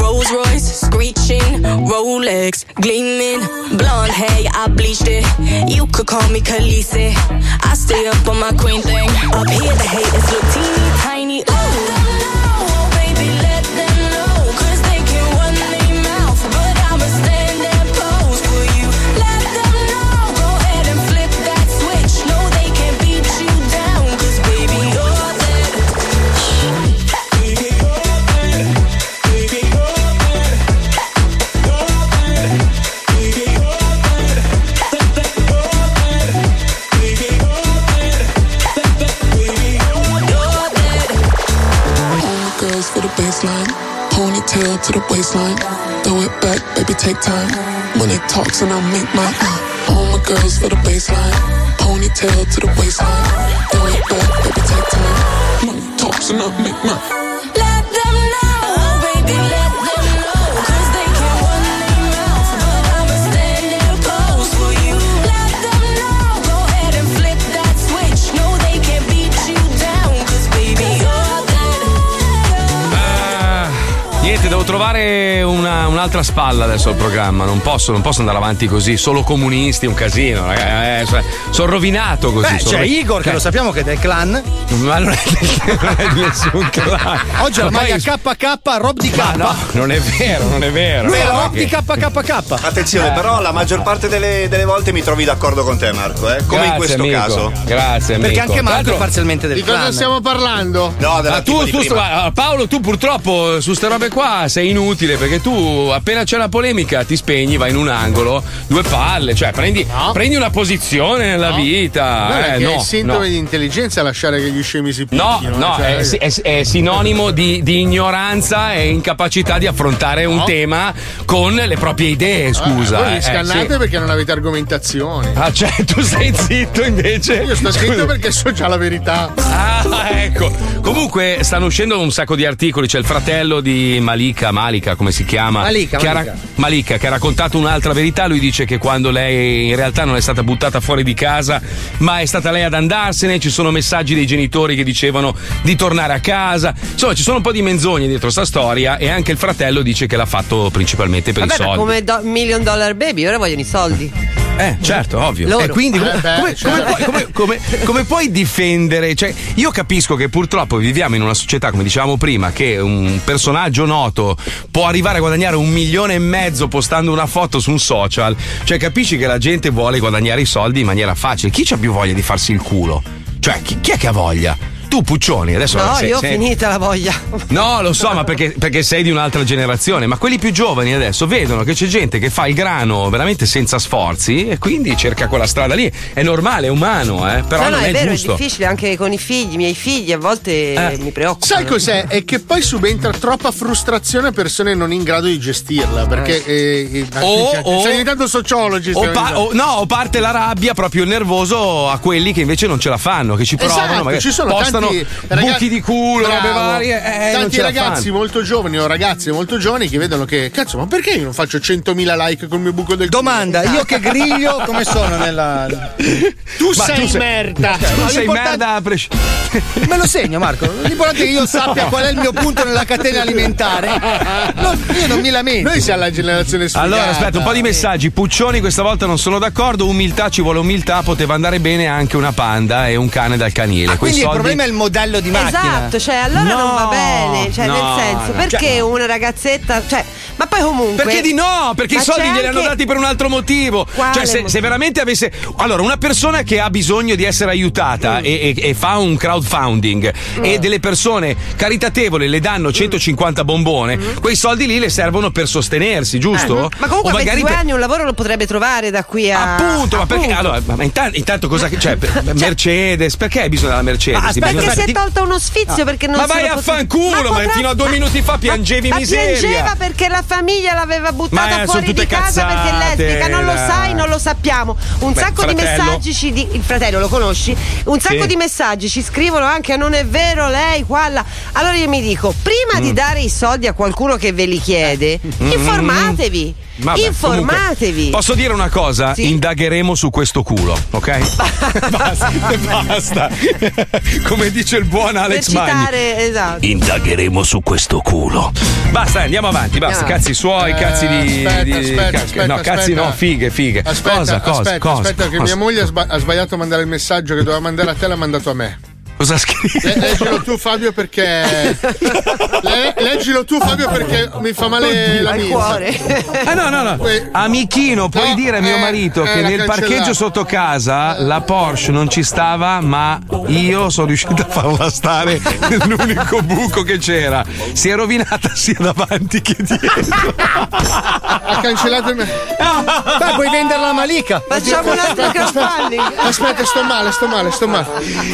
Rolls Royce screeching, Rolex gleaming, blonde hair, I bleached it. You could call me Khaleesi. I stay up on my queen thing. Up here, the haters look teeny tiny. Ooh. Ponytail to the waistline. Throw it back, baby, take time. Money talks and I make mine. Uh, all my girls for the baseline. Ponytail to the waistline. Throw it back, baby, take time. Money talks and I make mine. Trovare una- un'altra spalla adesso al programma. Non posso, non posso andare avanti così. Solo comunisti, un casino. ragazzi. Eh, sono rovinato così. Beh, sono c'è rovi- Igor che Cioè, lo sappiamo che è del clan. Ma non è, non è di nessun clan. Oggi è la Ma maglia poi- KK Rob di K. Ma no, non è vero, non è vero. Lui è No, Rob di KKK. Attenzione, Eh. però la maggior parte delle, delle volte mi trovi d'accordo con te, Marco, eh? come in Grazie, questo amico. caso. Grazie, amico. Perché anche Marco è parzialmente del Di cosa clan. stiamo parlando? No, Ma tu, tu sta- Paolo, tu purtroppo su ste robe qua sei inutile perché tu appena c'è la polemica ti spegni, vai in un angolo, due palle, cioè prendi, prendi una posizione nella vita. Non è eh, no, è sintomo no. di intelligenza lasciare che gli scemi si No, picchino. no, cioè, è, è- è sinonimo di, di ignoranza e incapacità di affrontare un No. tema con le proprie idee, scusa. Voi eh, scannate sì. perché non avete argomentazioni. Ah, cioè, tu stai zitto invece. Io sto scritto Scusa. perché so già la verità. Ah, ecco. Comunque stanno uscendo un sacco di articoli. C'è il fratello di Malika, Malika, come si chiama? Malika, che ha Malika. ra- Malika, che ha raccontato un'altra verità. Lui dice che quando lei in realtà non è stata buttata fuori di casa, ma è stata lei ad andarsene. Ci sono messaggi dei genitori che dicevano di tornare a casa. Insomma, ci sono un po' di menzogne dietro sta storia. E anche il fratello dice che l'ha fatto principalmente per Vabbè, i ma soldi. come do- Million Dollar Baby, ora vogliono i soldi. Eh, certo, ovvio. Loro. E quindi come, Eh beh, come- certo. come puoi, come- come- come puoi difendere? Cioè, io capisco che purtroppo viviamo in una società, come dicevamo prima, che un personaggio noto può arrivare a guadagnare un milione e mezzo postando una foto su un social. Cioè, capisci che la gente vuole guadagnare i soldi in maniera facile. Chi c'ha più voglia di farsi il culo? Cioè, chi, chi è che ha voglia? Tu, Puccioni, adesso No, sei- io ho sei- finita la voglia. No, lo so, ma perché, perché sei di un'altra generazione. Ma quelli più giovani adesso vedono che c'è gente che fa il grano veramente senza sforzi e quindi cerca quella strada lì. È normale, è umano, eh. Però no, no, non è, è, vero, giusto. è difficile anche con i figli, i miei figli a volte Eh. mi preoccupa. Sai cos'è? È che poi subentra troppa frustrazione a persone non in grado di gestirla. Perché eh, eh, O- o- stai diventando sociologi. O, pa- o- no, o parte la rabbia proprio il nervoso a quelli che invece non ce la fanno, che ci provano, Esatto, magari ci sono postano tanti buchi ragazzi- di culo, robe Bravo. varie. Eh, tanti ragazzi fanno. molto giovani o ragazze molto giovani che vedono che cazzo, ma perché io non faccio 100.000 like col mio buco del Domanda, io che griglio come sono nella. Tu Ma sei tu sei- merda. Tu no, sei merda a pres- Me lo segno, Marco. L'importante è che io sappia qual è il mio punto nella catena alimentare. No, io non mi lamento. Noi siamo la generazione sfigata. Allora, aspetta, un po' di messaggi. Puccioni, questa volta non sono d'accordo. Umiltà, ci vuole umiltà. Poteva andare bene anche una panda e un cane dal canile. Ah, Quindi il soldi- problema è il modello di macchina. Esatto, cioè allora No, non va bene, cioè no, nel senso, no. perché Cioè- una ragazzetta, cioè, ma poi comunque Perché di no? Perché i soldi glieli hanno anche- dati per un altro motivo. Quale Cioè, se, motivo? se veramente avesse. Allora, una persona che ha bisogno di essere aiutata Mm. e, e- e fa un crowdfunding e delle persone caritatevoli le danno Mm. 150 bombone, quei soldi lì le servono per sostenersi, giusto? Ma comunque o a magari 22 per- anni un lavoro lo potrebbe trovare da qui a Appunto, ma perché? Appunto. Allora, ma intanto, intanto cosa. Cioè, Mercedes, perché hai bisogno della Mercedes? Ma aspetta, Bisogna- Perché si è tolta uno sfizio perché non Ma vai a fanculo, ma fino a due minuti fa piangevi ma miseria. piangeva perché la famiglia l'aveva Ma, buttata eh, fuori di casa perché è lesbica, non lo sai, non lo sappiamo. Un Beh, sacco di fratello. messaggi ci di- il fratello lo conosci? Un sacco Sì. di messaggi ci scrivono anche non è vero lei qua là. Allora io mi dico, prima Mm. di dare i soldi a qualcuno che ve li chiede, informatevi. Vabbè, informatevi. comunque, posso dire una cosa? Sì. Indagheremo su questo culo, ok? basta, basta. Come dice il buon per Alex Magni. citare, esatto. Indagheremo su questo culo. Basta, andiamo avanti, basta. Andiamo. Cazzi suoi, Eh, cazzi di. aspetta, di- aspetta, ca- aspetta, no, cazzi aspetta. no, fighe, fighe. Aspetta, cosa, cosa, aspetta, cosa, aspetta, che cosa? mia moglie ha sbagliato a mandare il messaggio che doveva mandare a te, l'ha mandato a me. Cosa scrivi? Le- leggilo tu, Fabio, perché. Le- leggilo tu, Fabio, perché mi fa male la Al milza. cuore. Ah, no, no, no. Amichino, puoi No, dire a mio eh, marito eh, che nel parcheggio sotto casa la Porsche non ci stava, ma io sono riuscito a farla stare nell'unico buco che c'era. Si è rovinata sia davanti che dietro. Ha cancellato il me. Beh, puoi venderla a Malika. Facciamo un altro crowdfunding. Aspetta, sto male, sto male, sto male.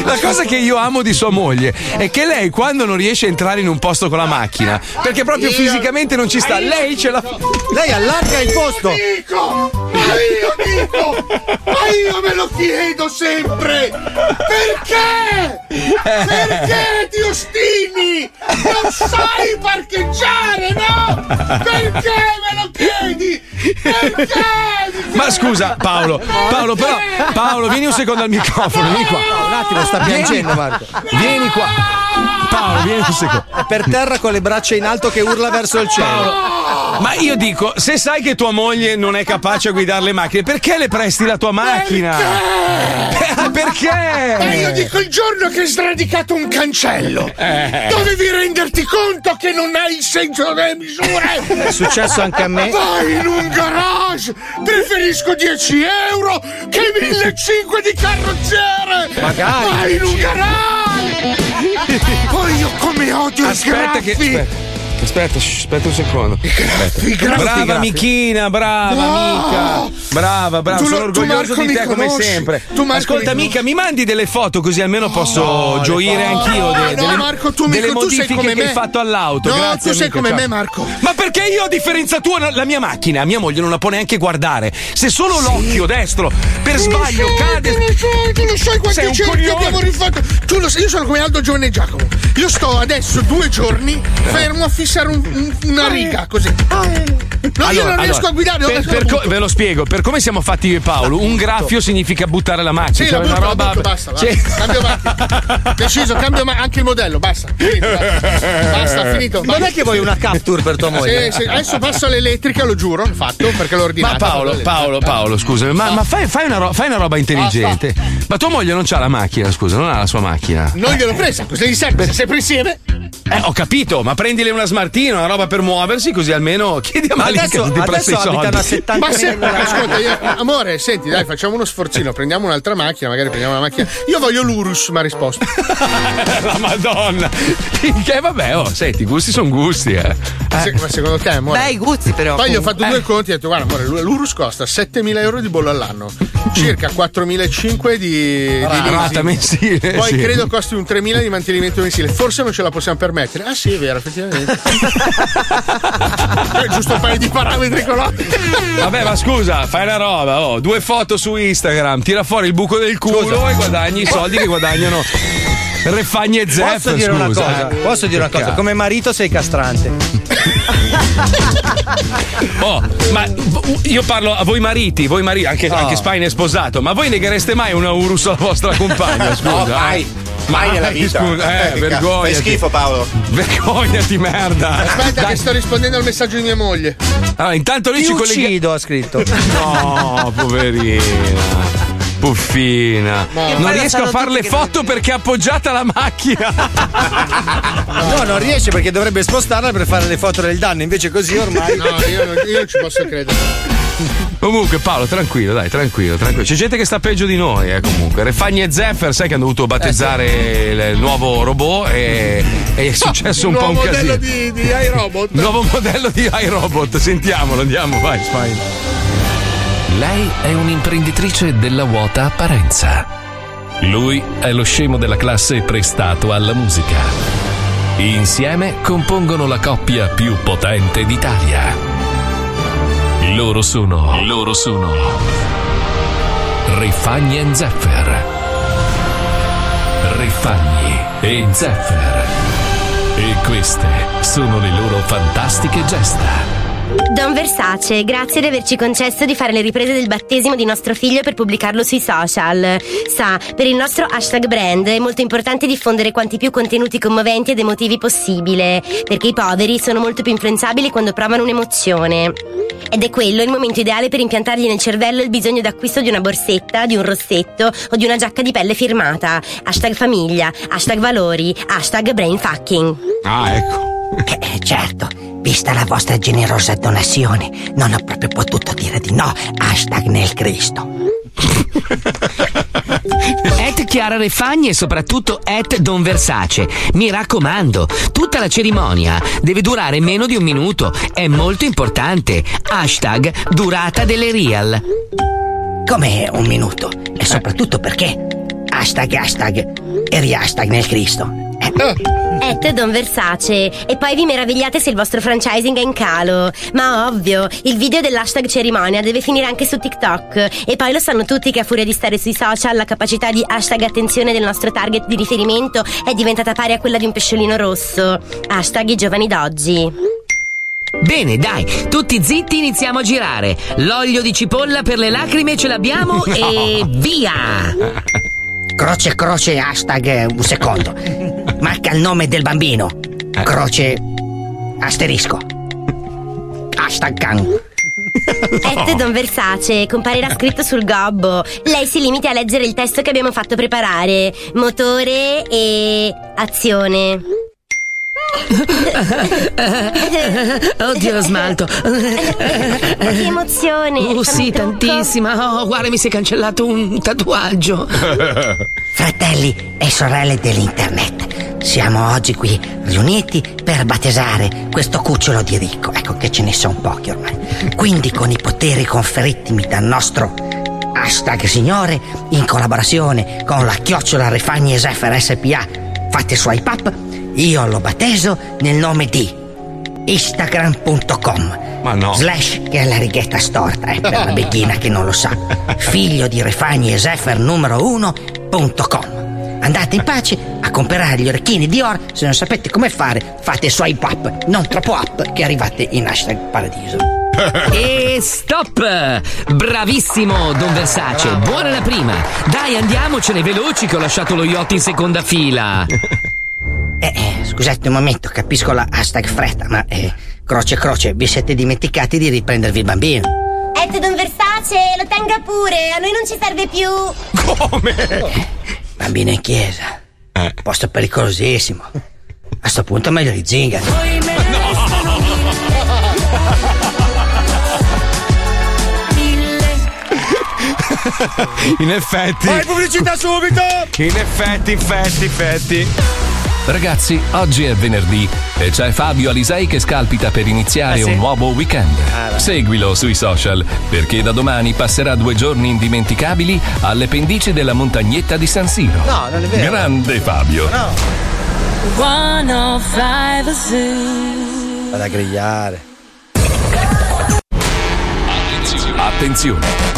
La cosa che io amo di sua moglie è che lei quando non riesce a entrare in un posto con la macchina, perché proprio Io- fisicamente non ci sta, lei ce la Lei allarga il posto. Dico! Ma io dico! Ma io me lo chiedo sempre! Perché? Perché ti ostini? Non sai parcheggiare, no? Perché me lo chiedi? Perché? Ma scusa, Paolo, Paolo, però, Paolo, vieni un secondo al microfono, vieni qua. Un attimo, sta piangendo, Marco. Vieni qua. Paolo, vieni un secondo. È per terra con le braccia in alto che urla verso il cielo. Ma io dico, se sai che tua moglie non è capace a guidare le macchine, perché le presti la tua macchina? Eh, Perché? Ma io dico il giorno che hai sradicato un cancello! Eh. Dovevi renderti conto che non hai il senso delle misure! È successo anche a me. Vai in un garage! Preferisco 10 euro che 1500 di carrozziere! Magari. Vai in un garage! Poi io come odio Aspetta i che. graffi! Aspetta. Aspetta, shh, aspetta un secondo. Graffi. Brava amichina, brava No. amica. Brava, brava, Tu sono tu, orgoglioso Marco, di te come sempre. Tu, Ascolta, mi amica, mi mandi delle foto così almeno posso le gioire anch'io No, delle, Marco, tu, delle tu sei modifiche come che me. hai fatto all'auto. No, Grazie, tu sei amica, come ciao. me, Marco. Ma perché io a differenza tua no- la mia macchina, mia moglie non la può neanche guardare. Se solo l'occhio destro per sbaglio Tu lo sai, cade Tu lo sai, tu lo sai quanti cerchi abbiamo rifatto. Tu lo sai, io sono come Aldo Giovanni e Giacomo. Io sto adesso due giorni fermo a fissare un- un- una riga così. No, io Allora, non riesco allora, a guidare. per- per co- ve lo spiego, per come siamo fatti io e Paolo, un graffio significa buttare la macchina. Sì, cioè la una butto, la roba. butto, basta, basta. Sì. Cambio macchina. Deciso, cambio ma- anche il modello, basta. Finito, basta. Basta, finito. Non è che vuoi una capture per tua moglie? Sì, sì, adesso passo all'elettrica, lo giuro, fatto, perché l'ho Ma ordinato. Paolo, Paolo, Paolo, scusami, ma, ma fai, fai una ro- fai una roba intelligente. Ma tua moglie non c'ha la macchina, scusa, non ha la sua macchina. Non gliel'ho presa, cosa gli serve? Se sempre insieme. Eh, ho capito, ma prendile una smartina, una roba per muoversi, così almeno chiedi a Ma Malika adesso- che ti presta i adesso a soldi. 70 Ma se, ascolta, io- amore, senti, dai, facciamo uno sforzino, prendiamo un'altra macchina, magari prendiamo una macchina. Io voglio l'Urus, mi ha risposto. La Madonna. Che vabbè, oh, senti, i gusti sono gusti, eh. Se- ma secondo te, amore? Bei gusti, però. Poi gli ho fatto Eh. due conti e ho detto: Guarda, amore, l'Urus costa 7.000 euro di bollo all'anno, circa 4.500 di, di Rata mensile, Poi sì. credo costi un 3.000 di mantenimento mensile. Forse non ce la possiamo permettere. Ah, sì, è vero, effettivamente. Giusto un paio di parametri colorati. Vabbè, ma scusa, fai una roba, oh, due foto su Instagram, tira fuori il buco del culo e guadagni i soldi che guadagnano Refagni e Zeff. Posso dire una scusa, cosa? eh. Posso dire una cosa? Come marito sei castrante. Oh, ma io parlo a voi mariti, voi mariti, anche, Oh. anche Spine è sposato, ma voi neghereste mai una Urus alla vostra compagna? Scusa. No, mai. eh? Mai nella vita. Scusa, eh, Eh, che vergognati. fai schifo, Paolo. Vergognati, merda. Aspetta, Dai. che sto rispondendo al messaggio di mia moglie. Allora, intanto lì Ti ci colleghiamo. uccido, ha scritto. No, poverina. Puffina. Non Ma riesco a fare le foto perché è appoggiata alla macchina. No, non riesce perché dovrebbe spostarla per fare le foto del danno, invece così ormai. No, io non, io non ci posso credere. Comunque, Paolo, tranquillo, dai, tranquillo, tranquillo. C'è gente che sta peggio di noi, eh, comunque. Refagni e Zeffer, sai che hanno dovuto battezzare il nuovo robot e, e è successo un po' un Nuovo modello casino. di, di iRobot. Nuovo modello di iRobot, sentiamolo, andiamo, vai, Spine. Lei è un'imprenditrice della vuota apparenza. Lui è lo scemo della classe prestato alla musica. Insieme compongono la coppia più potente d'Italia. Loro sono. Loro sono. Rifagni e Zeffer. Rifagni e Zeffer. E queste sono le loro fantastiche gesta. Don Versace, grazie di averci concesso di fare le riprese del battesimo di nostro figlio per pubblicarlo sui social. Sa, per il nostro hashtag brand è molto importante diffondere quanti più contenuti commoventi ed emotivi possibile, perché i poveri sono molto più influenzabili quando provano un'emozione. Ed è quello il momento ideale per impiantargli nel cervello il bisogno d'acquisto di una borsetta, di un rossetto o di una giacca di pelle firmata. Hashtag famiglia, hashtag valori, hashtag brainfucking. Ah, ecco. Eh, certo, vista la vostra generosa donazione, non ho proprio potuto dire di no. Hashtag nel Cristo. Et Chiara Refagni e soprattutto et Don Versace. Mi raccomando, tutta la cerimonia deve durare meno di un minuto. È molto importante. Hashtag durata delle real. Come un minuto? E soprattutto perché? Hashtag, hashtag e riashtag nel Cristo. Et Don Versace. E poi vi meravigliate se il vostro franchising è in calo. Ma ovvio, il video dell'hashtag cerimonia deve finire anche su TikTok. E poi lo sanno tutti che a furia di stare sui social la capacità di hashtag attenzione del nostro target di riferimento è diventata pari a quella di un pesciolino rosso. Hashtag i giovani d'oggi. Bene, dai, tutti zitti, iniziamo a girare. L'olio di cipolla per le lacrime ce l'abbiamo e via! Croce, croce, hashtag eh, un secondo. Marca il nome del bambino. Croce, asterisco. Hashtag can. Et Don Versace comparirà scritto sul gobbo. Lei si limiti a leggere il testo che abbiamo fatto preparare. Motore e azione. Oddio, lo smalto. Che emozione. Oh, sì, tantissima. Oh, guarda, mi si è cancellato un tatuaggio. Fratelli e sorelle dell'internet, siamo oggi qui riuniti per battezzare questo cucciolo di ricco. Ecco che ce ne sono pochi ormai. Quindi con i poteri conferitimi dal nostro hashtag signore, in collaborazione con la chiocciola Refagni Zeffer SPA, fate swipe up, io lo batteso nel nome di instagram.com Ma no. slash che è la righetta storta eh, per la becchina che non lo sa figlio di Refagni e Zeffer numero 1.com andate in pace a comprare gli orecchini di Or se non sapete come fare fate swipe up non troppo up che arrivate in hashtag paradiso E stop! Bravissimo, Don Versace. Buona la prima. Dai, andiamocene veloci che ho lasciato lo yacht in seconda fila. Eh, eh, scusate un momento, capisco la hashtag fretta, ma eh, croce croce, vi siete dimenticati di riprendervi il bambino. Et Don Versace, lo tenga pure, a noi non ci serve più. Bambino in chiesa. Posto pericolosissimo. A sto punto meglio di zingari. In effetti. Vai pubblicità subito! In effetti, effetti, effetti. Ragazzi, oggi è venerdì e c'è Fabio Alisei che scalpita per iniziare Eh sì? un nuovo weekend. Ah. Seguilo sui social perché da domani passerà due giorni indimenticabili alle pendici della montagnetta di San Siro. No, non è vero. Grande Fabio. 105 Zoo. Vado a grigliare. Attenzione!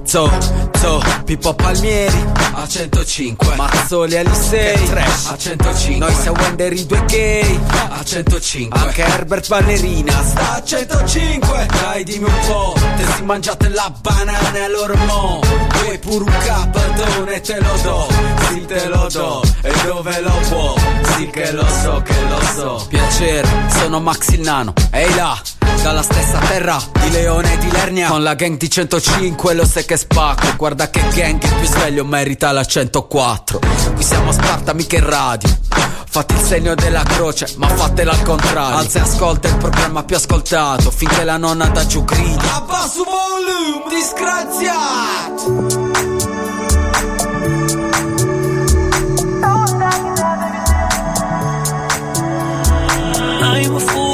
zo, zo, Pippo Palmieri a 105, Mazzoli Alisei a 105, noi siamo Wender i due gay a 105, anche Herbert Ballerina. Sta a 105, dai dimmi un po', te si mangiate la banana e loro mo, vuoi pure un capadone te lo do, sì te lo do, e dove lo può, sì che lo so, che lo so, piacere, sono Max il Nano, ehi là, dalla stessa terra di Leone e di Lernia. Con la gang di 105 lo sai che spacco Guarda che gang il più sveglio merita la 104 Qui siamo a Sparta mica in radio. Fate il segno della croce ma fatela al contrario. Alza e ascolta il programma più ascoltato Finché la nonna da giù grida. Abbasso volume disgraziato! I'm a fool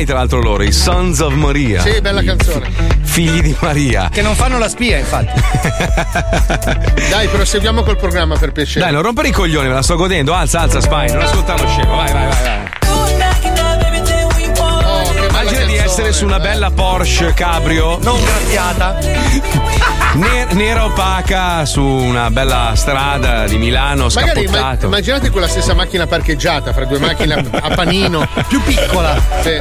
italiani tra l'altro loro, i Sons of Maria. Sì, bella canzone. Figli di Maria. Che non fanno la spia, infatti. Dai, proseguiamo col programma per piacere. Dai, non rompere i coglioni, me la sto godendo. Alza, alza, Spine, non ascoltare lo scemo. Vai, vai, vai, vai. Immagina di essere su una bella Porsche Cabrio. Non graziata. Ne- nera opaca su una bella strada di Milano, Magari scappottato. immaginate quella stessa macchina parcheggiata fra due macchine a a panino. Più piccola. Sì.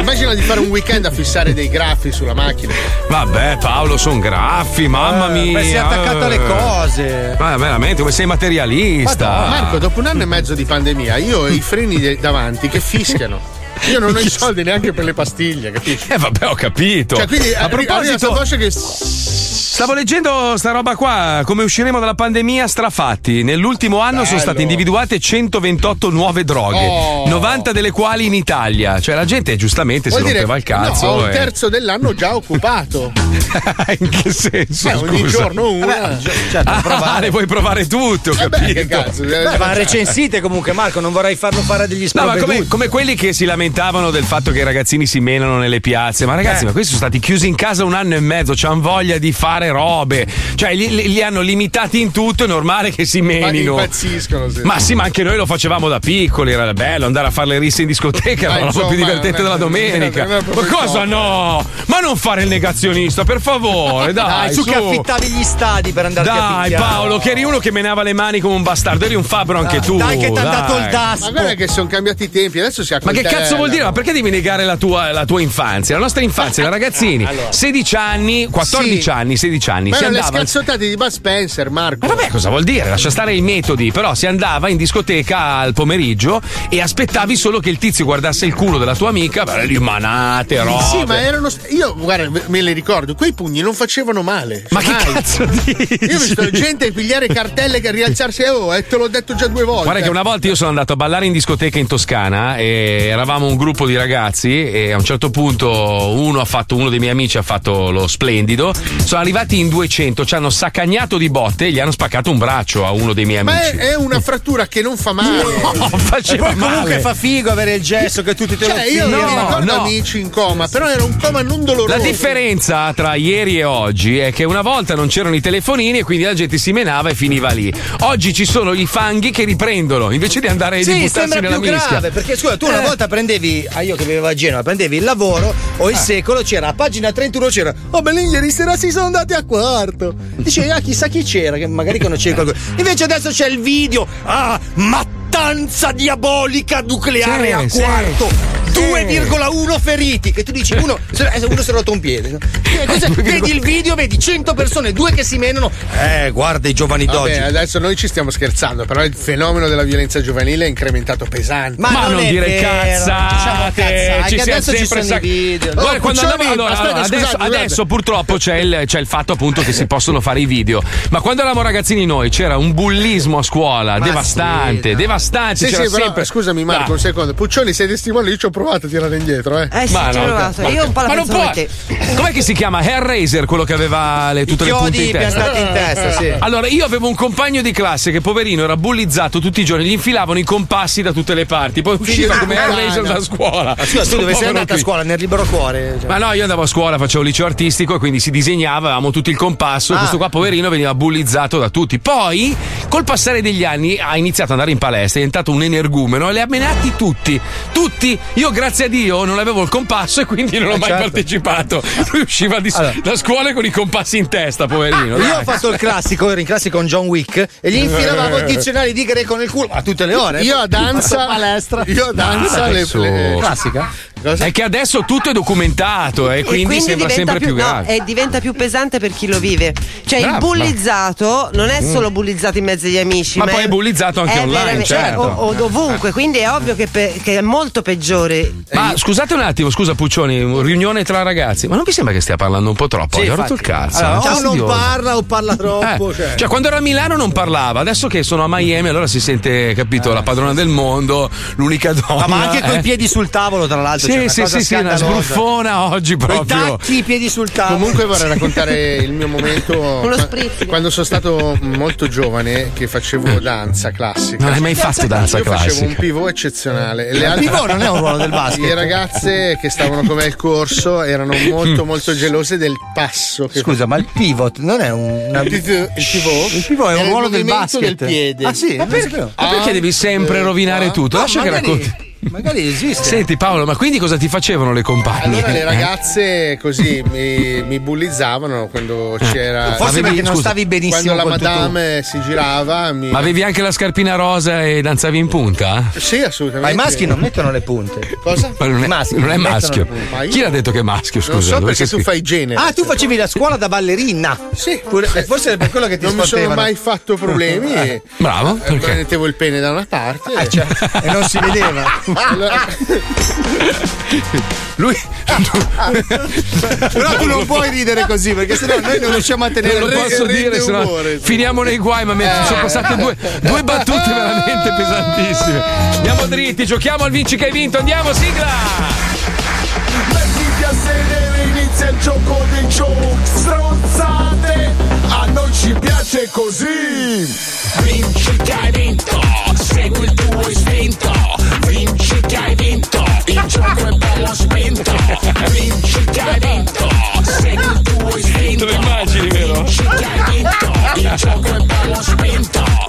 Immagina di fare un weekend a fissare dei graffi sulla macchina. Vabbè, Paolo, sono graffi, mamma Eh, mia. ma sei attaccato alle cose. Ma veramente, come sei materialista. Madonna, Marco, dopo un anno e mezzo di pandemia, io ho i freni davanti che fischiano. Io non ho i soldi neanche per le pastiglie, capisci? Eh, vabbè, ho capito. Cioè, quindi a arri- proposito, voce che. Stavo leggendo sta roba qua, come usciremo dalla pandemia strafatti. Nell'ultimo anno sono Bello. state individuate 128 nuove droghe, Oh. 90 delle quali in Italia. Cioè la gente giustamente Vuol si dire rompeva il cazzo. no, un e- terzo dell'anno già occupato. in che senso? Eh, ogni scusa? giorno una. ah, le vuoi provare tutte, ho Eh beh, capito. Beh, ma recensite comunque, Marco, non vorrei farlo fare degli No, ma sprovveduti. come, come quelli che si lamentavano del fatto che i ragazzini si menano nelle piazze. Ma ragazzi, Eh. ma questi sono stati chiusi in casa un anno e mezzo, c'hanno voglia di fare robe. Cioè, li, li- li hanno limitati in tutto, è normale che si Ma menino. impazziscono. sì. Ma sì, ma anche noi lo facevamo da piccoli, era bello andare a fare le risse in discoteca, era Ma la roba più divertente della domenica. Ma cosa no? Ma non fare il negazionista, per favore, dai. Dai, su su. che affittavi gli stadi per andare a Dai. Paolo, che eri uno che menava le mani come un bastardo, eri un fabbro anche tu. dai che t'han dato il dai. daspo. Ma guarda che sono cambiati i tempi, adesso si ha Ma che cazzo vuol dire? Ma perché devi negare la tua, la tua infanzia? La nostra infanzia, da ragazzini, 16 anni, 14 Sì. anni, 16 anni, Ma si erano le andava. scazzottate di Bud Spencer, Marco. Ma vabbè, cosa vuol dire? Lascia stare i metodi, però si andava in discoteca al pomeriggio e aspettavi solo che il tizio guardasse il culo della tua amica, beh, lì manate, robe. Sì, ma erano. st- Io, guarda, me le ricordo, quei pugni non facevano male. Ma che Mai. cazzo dici? Io ho visto gente pigliare cartelle che rialzarsi, oh, e te l'ho detto già due volte. Guarda che una volta io sono andato a ballare in discoteca in Toscana e eravamo un gruppo di ragazzi e a un certo punto uno ha fatto, uno dei miei amici ha fatto lo splendido, sono arrivati in 200, ci hanno saccagnato di botte e gli hanno spaccato un braccio a uno dei miei Ma amici. è, è una frattura che non fa male. No, E faceva poi comunque male. fa figo avere il gesso che tutti te lo Cioè, io mi ricordo no. amici in coma, però era un coma non doloroso. La differenza tra ieri e oggi è che una volta non c'erano i telefonini e quindi la gente si menava e finiva lì. Oggi ci sono i fanghi che riprendono invece di andare di Sì, buttarsi nella più mischia. grave perché scusa, tu una Eh. volta prendevi, ah, io che vivevo a Genova, prendevi il lavoro o il secolo, c'era a pagina 31 c'era, oh beh, ieri sera si sono andati a quarto. Dicevi, ah, chissà chi c'era, che magari conoscevi qualcuno. Invece adesso c'è il video, ah, mattanza diabolica nucleare Sì, a sì. Quarto. 2,1 feriti che tu dici uno, eh, uno si è rotto un piede Eh, cosa- vedi il video vedi 100 persone due che si menano eh guarda i giovani d'oggi Vabbè, adesso noi ci stiamo scherzando, però il fenomeno della violenza giovanile è incrementato pesante. Ma Ma, non, non dire vero, cazzate, cazzate, ci siamo adesso ci sempre sac- video. Guarda, Oh, quando andavo- allora, aspetta, adesso, scusate, adesso purtroppo c'è il, c'è il fatto appunto che si possono fare i video. Ma quando eravamo ragazzini noi c'era un bullismo a scuola Ma devastante, sì, devastante. Sì, c'era sì, però sempre... scusami Marco, un secondo. Puccioni, sei testimone, io ci ho provato a tirare indietro, eh. Eh sì, Ma ci ho no, provato. ma- Io un po' la ma non può- te. Com'è che si chiama? Hellraiser, quello che aveva le, tutte I le punte chiodi in testa. piantati in testa sì Allora, io avevo un compagno di classe che poverino era bullizzato tutti i giorni, gli infilavano i compassi da tutte le parti, poi usciva come. Hellraiser da scuola. Ma scusa tu dove sei andata a scuola nel libero cuore cioè. Ma no, io andavo a scuola, facevo liceo artistico e quindi si disegnava, avevamo tutto il compasso e Ah. questo qua poverino veniva bullizzato da tutti. Poi, col passare degli anni, ha iniziato ad andare in palestra, è diventato un energumeno e li ha menati tutti. Tutti. Io, grazie a Dio, non avevo il compasso e quindi non ho Eh, mai certo. partecipato. Lui usciva di- Allora. da scuola con i compassi in testa, poverino. io dai. ho fatto il classico ero in classe con John Wick e gli infilavamo il dizionario di greco nel culo a tutte le ore Io a danza, palestra io a danza le, Adesso- le- classica Cosa? È che adesso tutto è documentato e quindi, sembra diventa sempre più, no, grave. e diventa più pesante per chi lo vive. Cioè, il Bravo, bullizzato non è solo bullizzato in mezzo agli amici, Ma poi è bullizzato anche è online, veramente- certo. o, o dovunque. Quindi è ovvio che, pe- che è molto peggiore. Ma scusate un attimo, scusa Puccioni, riunione tra ragazzi, ma non vi sembra che stia parlando un po' troppo? Sì, Gli ho rotto il cazzo. Allora, o non parla o parla troppo Eh, cioè. Cioè, quando ero a Milano non parlava, adesso che sono a Miami, allora si sente, capito, la padrona del mondo, l'unica donna. Ma anche coi eh. piedi sul tavolo tra l'altro Sì, una sì, cosa sì, sì, una sbruffona oggi Coi proprio. tacchi i piedi sul tavolo Comunque vorrei raccontare il mio momento quando sono stato molto giovane che facevo danza classica. Non hai mai fatto danza Io facevo un classica. pivot eccezionale. E Il altre- pivot non è un ruolo del basket. Le ragazze che stavano con me al corso erano molto molto gelose del passo. Che Scusa, ma il pivot non è un. una- il pivot, il pivot, Il pivot è un ruolo del basket. del piede. Ah, sì? Ma perché, ma perché devi sempre rovinare tutto? No, Lascia che racconti. Magari esiste. Senti Paolo, ma quindi cosa ti facevano le compagne? Allora le Eh? ragazze così mi, mi bullizzavano quando c'era. Forse Avevi- perché non scusa, stavi benissimo Quando la madame si girava. Mi... Ma avevi anche la scarpina rosa e danzavi in punta? Sì, assolutamente. Ma i maschi non mettono le punte. Cosa? Ma non è, I maschi non è maschio. Ma io- Chi l'ha detto che è maschio? Scusa, Non so perché tu fai genere. Ah, tu facevi la scuola da ballerina. Sì. Pure- eh, forse è per quello che ti non mi sono mai fatto problemi. Bravo, Eh, perché? Mettevo il pene da una parte. Ah, cioè, e non si vedeva. Lui. Però tu non puoi ridere così perché sennò noi non riusciamo a tenere non lo posso dire, sennò umore. finiamo nei guai, ma mi Eh. sono passate due, due battute veramente pesantissime. Andiamo dritti, giochiamo al vinci che hai vinto, andiamo, sigla! Mettiti a sedere, inizia il gioco dei joke Stronzate, a noi ci piace così Vinci che hai vinto, segui il tuo istinto gioco è bello spinto Vinci che hai vinto, segui il tuo istinto Te lo immagini, vero? Vinci che hai vinto, il gioco è bello spinto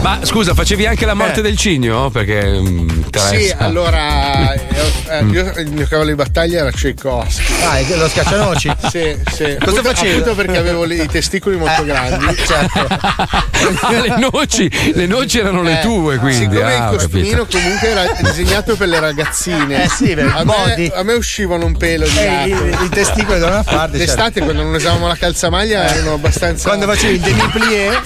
Ma scusa, facevi anche la morte del cigno? Perché mm, interessa. Sì, allora eh, eh, io- il mio cavallo di battaglia era Tchaikovsky. Ah, lo schiaccianoci? Sì, sì. Cosa facevi? Appunto perché avevo le- i testicoli molto Eh, grandi. certo. le noci, le noci erano le Eh, tue, quindi. Siccome ah, il costumino capito. comunque era disegnato per le ragazzine. Eh sì, per a, me, a me uscivano un pelo di Eh, i- i testicoli da una parte, D'estate certo. quando non usavamo la calzamaglia erano abbastanza. Quando facevi il demi-plié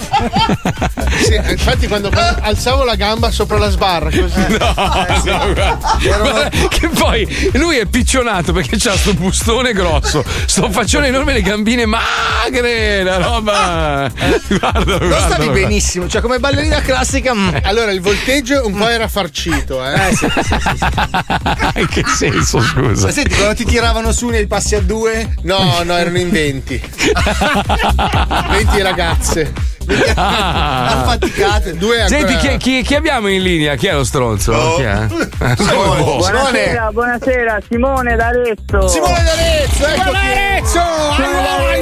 Sì, infatti quando, quando alzavo la gamba sopra la sbarra così. No, no, guarda, guarda che poi lui è piccionato perché c'ha sto bustone grosso, sto faccione enorme, le gambine magre, la roba. Guarda, Non guarda, stavi guarda. benissimo, cioè come ballerina classica. mm. Allora il volteggio un po' era farcito, eh. Eh, sì, sì, sì, sì. In che senso, scusa? Ma senti, quando ti tiravano su nei passi a due? No, no, erano in 20. 20 ragazze. Ah. Affaticate. Due. Senti, chi, chi- chi abbiamo in linea? Chi è lo stronzo? Chi è? Boh? Buonasera, buonasera, Simone d'Arezzo. Simone d'Arezzo, ecco Arezzo!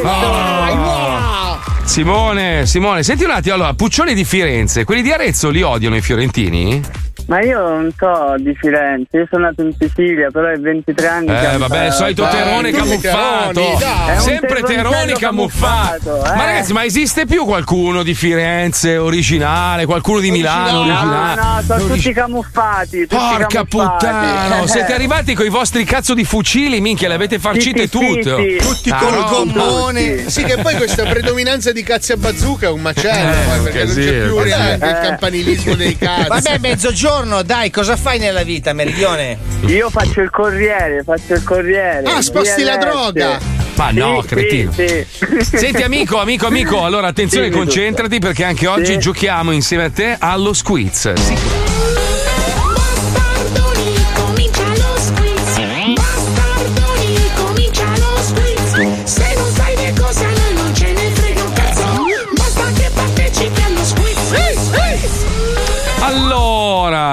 Ah. Simone, Simone, senti un attimo, allora, Puccioni di Firenze, quelli di Arezzo li odiano i fiorentini? Ma io non so di Firenze, io sono nato in Sicilia, però è 23 anni che Eh, vabbè, il solito terone camuffato. Un Sempre teroni terroncello camuffato. camuffato, eh. Ma ragazzi, ma esiste più qualcuno di Firenze originale? Qualcuno di Milano No, originale? no, sono Origi- tutti camuffati. Tutti Porca camuffati. puttana, siete arrivati con i vostri cazzo di fucili, minchia, le avete farcite Sì, sì, tutte. sì. Tutti Ah, col roba. gommone. Sì, che poi questa predominanza di cazzi a bazooka è un macello, Eh, eh, perché non c'è più il, Vabbè. il campanilismo dei cazzi. Vabbè, mezzogiorno, dai, cosa fai nella vita, Meridione? Io faccio il corriere, faccio il corriere. Ah, sposti la droga. Ma no, Sì, cretino. sì, sì. Senti amico, amico, amico, allora attenzione, concentrati perché anche oggi Sì. giochiamo insieme a te allo squiz. Sì.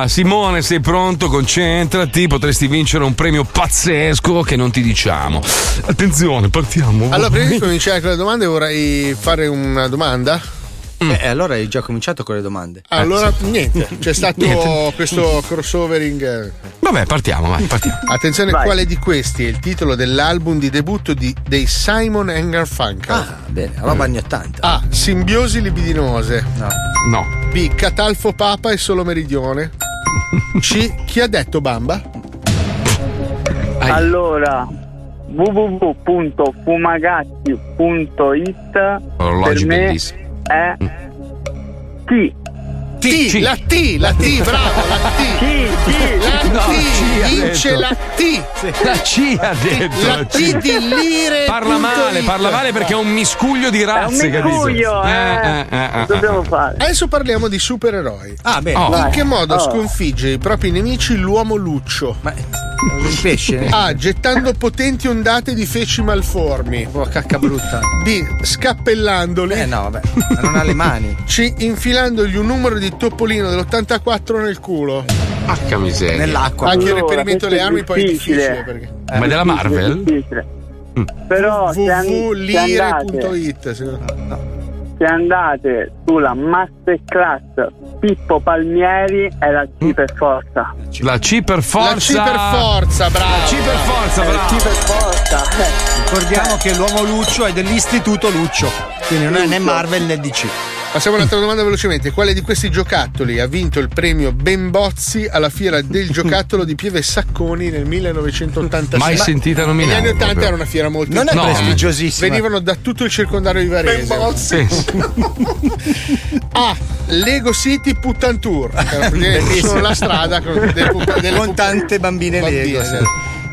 Allora, Simone, sei pronto? Concentrati, potresti vincere un premio pazzesco che non ti diciamo. Attenzione, partiamo. Allora, prima di cominciare con le domande, vorrei fare una domanda. Eh, allora hai già cominciato con le domande. Allora, niente, c'è stato Niente. questo crossovering. eh. Vabbè, partiamo, vai, partiamo. Attenzione, Vai. quale di questi è il titolo dell'album di debutto di- dei Simon Garfunkel? Ah, bene, roba anni 80. A. Simbiosi libidinose. No. No. B. Catalfo Papa e solo meridione. C. Chi ha detto Bamba? Allora, www.fumagazzi.it per me è T. T, la T, la T, bravo, la T. La T, vince la T. La C ha detto. La T di lire. Parla male, parla male perché è un miscuglio di razze, capito? miscuglio, eh. eh, eh, eh, Dobbiamo eh. fare. Adesso parliamo di supereroi. Ah, bene. Oh. In che modo Oh. sconfigge i propri nemici l'uomo luccio? Ma il pesce? A. Gettando potenti ondate di feci malformi. Oh, cacca brutta. B. Scappellandoli. Eh no, vabbè, ma non ha le mani. C. Infilandogli un numero di Topolino dell'84 nel culo. Porca miseria. Nell'acqua. Anche il Allora, reperimento delle armi poi è difficile. perché. Ma è della Marvel? Difficile. Però se, se andate, www.lire.it secondo- se andate sulla masterclass Pippo Palmieri è la C per forza. La C per forza. La C per forza, bravo. La C per forza, È la bravo. C per forza. Eh. Ricordiamo che l'uomo Luccio è dell'istituto Luccio. Quindi non è né Marvel né DC. Passiamo un'altra domanda velocemente. Quale di questi giocattoli ha vinto il premio Ben Bozzi alla fiera del giocattolo di Pieve Sacconi nel 1986? Mai sentita nominare, Negli anni 80 proprio. era una fiera molto Non è importante. prestigiosissima. Venivano da tutto il circondario di Varese. Ben Bozzi. A. Lego City Puttan Tour. Che era praticamente Bellissimo. solo la strada con, delle, pup- delle Con pup- tante bambine Lego, sì.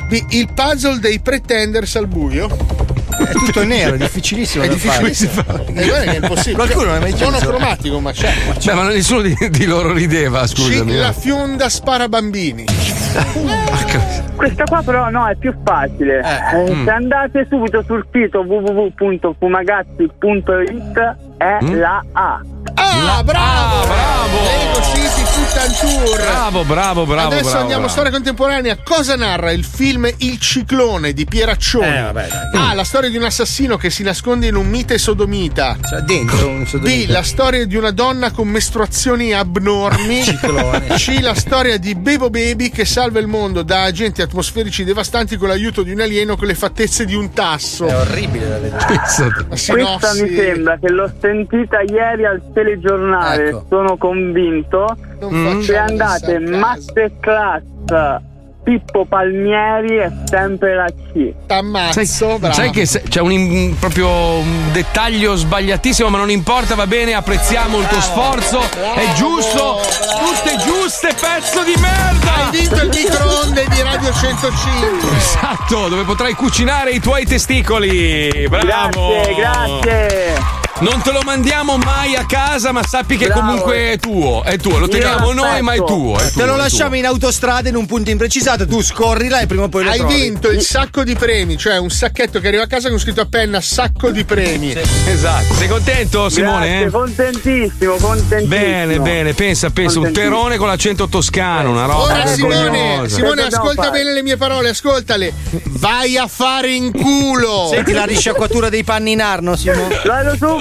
B. Il puzzle dei pretenders al buio. È tutto nero, è difficilissimo È da difficilissimo fare. Eh, guarda che è impossibile. Qualcuno non è mai chiuso. Monocromatico, ma c'è. Ma c'è. Beh, ma nessuno di, di loro rideva, scusami. Eh. La fionda spara bambini. Questa qua però no, è più facile. Eh, Mm. Se andate subito sul sito www.fumagazzi.it è Mm. la A. Ah, bravo! bravo! Lego City Puttan Tour. Bravo, bravo, bravo. Adesso bravo, andiamo a storia contemporanea. Cosa narra il film Il ciclone di Pieraccioni? Eh, vabbè, dai. A. La storia di un assassino che si nasconde in un mite sodomita. Cioè, dentro un B. sodomita. La storia di una donna con mestruazioni abnormi. Ciclone. C. La storia di Bebo Baby che salva il mondo da agenti atmosferici devastanti con l'aiuto di un alieno con le fattezze di un tasso. È orribile da vedere. Questa mi sembra che l'ho sentita ieri al telegiornale, Ecco. sono convinto. Non Se andate. Masterclass Pippo Palmieri è sempre la C. T'ammazzo, Sai, bravo. sai che se- c'è un, in- proprio un dettaglio sbagliatissimo, ma non importa, va bene, apprezziamo il tuo sforzo, è giusto, tutte giuste, pezzo di merda! Hai vinto il microonde di Radio 105. Esatto, dove potrai cucinare i tuoi testicoli. Bravo! Grazie, grazie. Non te lo mandiamo mai a casa, ma sappi che Bravo. comunque è tuo. È tuo, lo teniamo lo noi, ma è tuo. È Te tuo, lo è lasciamo tuo. in autostrada in un punto imprecisato, tu scorrila e prima o poi lo Hai trovi. vinto il sacco di premi, cioè un sacchetto che arriva a casa con scritto a penna sacco di premi. Esatto. Sei contento, Simone? Grazie, eh? contentissimo, contentissimo. Bene, bene, pensa, pensa, un terone con l'accento toscano, una roba Ora Simone. Simone ascolta fare? bene le mie parole, ascoltale. Vai a fare in culo. Senti la risciacquatura dei panni in arno, Simone. Vado subito.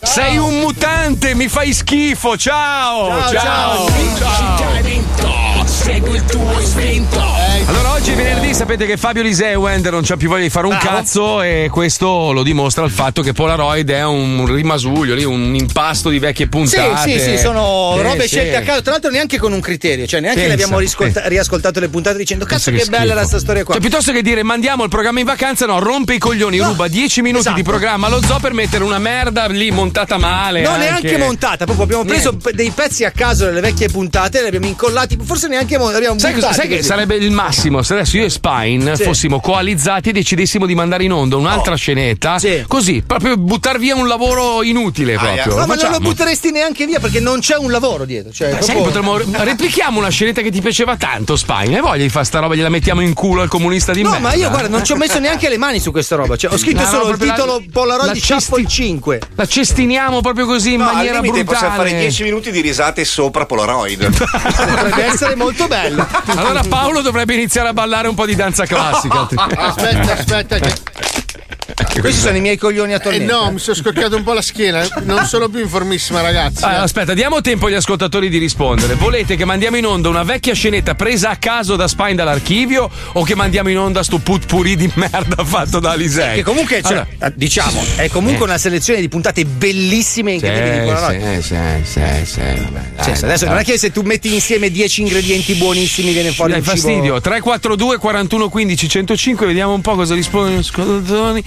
Sei un mutante, mi fai schifo. Ciao, Ciao, ciao. Segui il tuo istinto. Allora, oggi è venerdì, sapete che Fabio Lisewend non c'ha più voglia di fare un Bravo. cazzo e questo lo dimostra il fatto che Polaroid è un rimasuglio, lì, un impasto di vecchie Sì, puntate. sì, sì, sono Sì, robe sì. scelte a caso, tra l'altro neanche con un criterio, cioè neanche Pensa, le abbiamo riscolta- riascoltato le puntate dicendo cazzo che, Pensa bella era sta storia qua. Cioè, piuttosto che dire mandiamo il programma in vacanza, no, rompe i coglioni, No, ruba 10 minuti esatto. di programma allo zoo per mettere una merda lì montata male. Non anche. neanche montata, proprio abbiamo preso Niente. dei pezzi a caso delle vecchie puntate, li abbiamo incollati, forse neanche abbiamo Sai, buttati sai che sarebbe il massimo se adesso io e Spine Sì. fossimo coalizzati e decidessimo di mandare in onda un'altra scenetta? Sì. Così, proprio buttar via un lavoro inutile proprio. No, Lo ma non lo butteresti neanche via perché non c'è un lavoro dietro. Cioè, che proprio- potremmo replichiamo una scenetta che ti piaceva tanto, Spine. Hai voglia di fare sta roba, gliela mettiamo in culo al comunista di No, merda? ma io guarda, non ci ho messo neanche le mani su questa roba. Cioè, ho scritto No, no, solo il proprio la- titolo Polaroid la cesti- 5. La cestiniamo proprio così in No, maniera brutale. possiamo fare 10 minuti di risate sopra Polaroid. Potrebbe essere molto bello. Allora Paolo dovrebbe iniziare a ballare un po' di danza classica. Aspetta, aspetta. Che... Questi sono i miei coglioni Eh attualmente. no, mi sono scocchiato un po' la schiena. Non sono più informissima, ragazzi. Ah, eh. aspetta, diamo tempo agli ascoltatori di rispondere. Volete che mandiamo in onda una vecchia scenetta presa a caso da Spine dall'archivio o che mandiamo in onda sto putpuri di merda fatto da Alisei? Che comunque, cioè, Allora, eh, diciamo, è comunque Eh. una selezione di puntate bellissime e incredibili di Polaroid. sì, sì, sì, sì, vabbè, sì, adesso dai. non è che se tu metti insieme 10 ingredienti buonissimi viene fuori Dai un cibo- fastidio 342 41 15 105 vediamo un po' cosa rispondono gli ascoltatori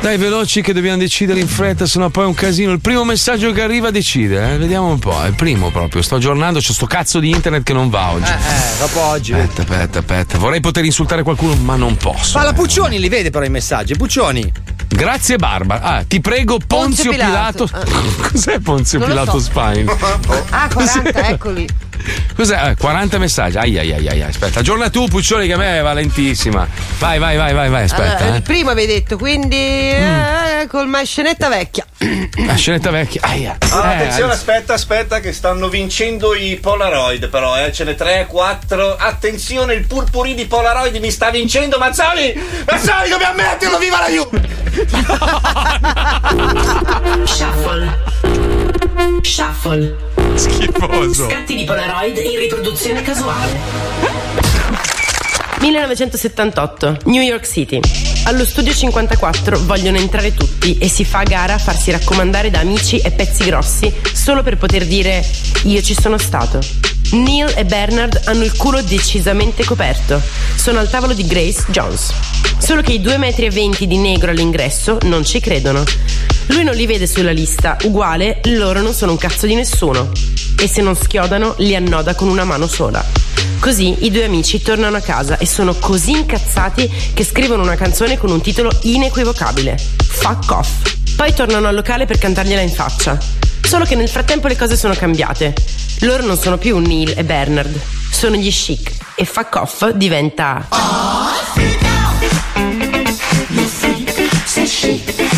dai veloci che dobbiamo decidere in fretta sennò poi è un casino il primo messaggio che arriva decide eh? vediamo un po' è il primo proprio sto aggiornando c'è sto cazzo di internet che non va oggi Eh, eh, dopo oggi. aspetta aspetta aspetta vorrei poter insultare qualcuno ma non posso Ma la Puccioni li vede però i messaggi. Puccioni. grazie Barbara ah ti prego Ponzio, Ponzio Pilato, Pilato. cos'è Ponzio Pilato so. Spine Ah, 40, eccoli. Cos'è? Eh, 40 messaggi. Ai ai ai ai, aspetta. Aggiorna tu, Puccioli, che a me è valentissima. Vai, vai, vai, vai, vai. Aspetta. Allora, il eh. primo avevi detto, quindi eh, col ma scenetta vecchia. La scenetta vecchia. Aia. Ah, Eh, attenzione, aspetta, aspetta, che stanno vincendo i Polaroid, però, eh. Ce ne 3, 4. Attenzione, il purpurì di Polaroid mi sta vincendo, Mazzoli! Mazzoli, dobbiamo metterlo, viva la Juve! Shuffle. Shuffle. Schifoso. Scatti di Polaroid in riproduzione casuale. 1978, New York City. Allo studio 54 vogliono entrare tutti e si fa gara a farsi raccomandare da amici e pezzi grossi solo per poter dire io ci sono stato. Neil e Bernard hanno il culo decisamente coperto. Sono al tavolo di Grace Jones. Solo che i 2,20 metri di negro all'ingresso non ci credono. Lui non li vede sulla lista, uguale, loro non sono un cazzo di nessuno. E se non schiodano, li annoda con una mano sola. Così i due amici tornano a casa e sono così incazzati che scrivono una canzone con un titolo inequivocabile: Fuck off. Poi tornano al locale per cantargliela in faccia. Solo che nel frattempo le cose sono cambiate. Loro non sono più Neil e Bernard, sono gli chic e Fuck off diventa. Say chic,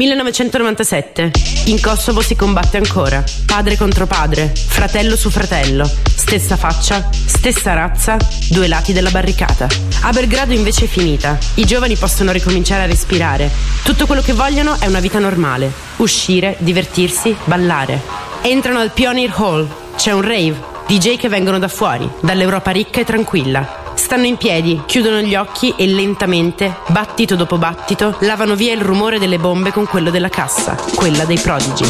1997. In Kosovo si combatte ancora. Padre contro padre, fratello su fratello, stessa faccia, stessa razza, due lati della barricata. A Belgrado invece è finita. I giovani possono ricominciare a respirare. Tutto quello che vogliono è una vita normale. Uscire, divertirsi, ballare. Entrano al Pioneer Hall. C'è un rave. DJ che vengono da fuori, dall'Europa ricca e tranquilla. Stanno in piedi, chiudono gli occhi e lentamente, battito dopo battito, lavano via il rumore delle bombe con quello della cassa, quella dei prodigi.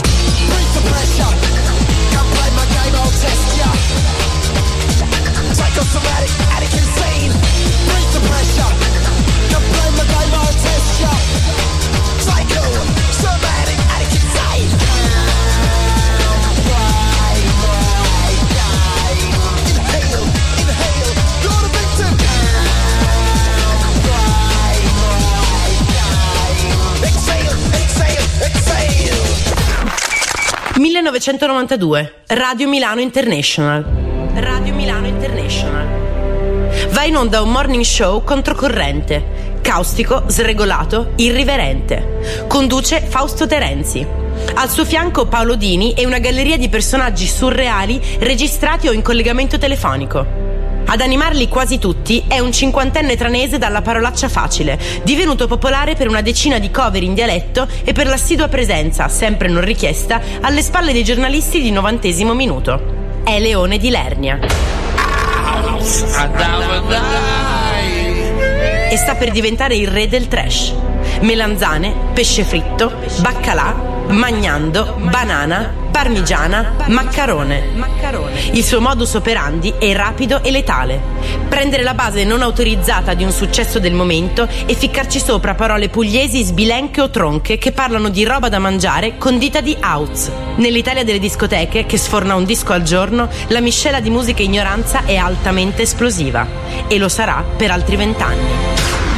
1992, Radio Milano International. Radio Milano International. Va in onda un morning show controcorrente, caustico, sregolato, irriverente. Conduce Fausto Terenzi. Al suo fianco Paolo Dini e una galleria di personaggi surreali registrati o in collegamento telefonico. Ad animarli quasi tutti è un cinquantenne tranese dalla parolaccia facile, divenuto popolare per una decina di cover in dialetto e per l'assidua presenza, sempre non richiesta, alle spalle dei giornalisti di novantesimo minuto. È Leone di Lernia. E sta per diventare il re del trash. Melanzane, pesce fritto, baccalà, magnando, banana, parmigiana, maccarone. Il suo modus operandi è rapido e letale. Prendere la base non autorizzata di un successo del momento e ficcarci sopra parole pugliesi sbilenche o tronche che parlano di roba da mangiare condita di house. Nell'Italia delle discoteche, che sforna un disco al giorno, la miscela di musica e ignoranza è altamente esplosiva. E lo sarà per altri vent'anni.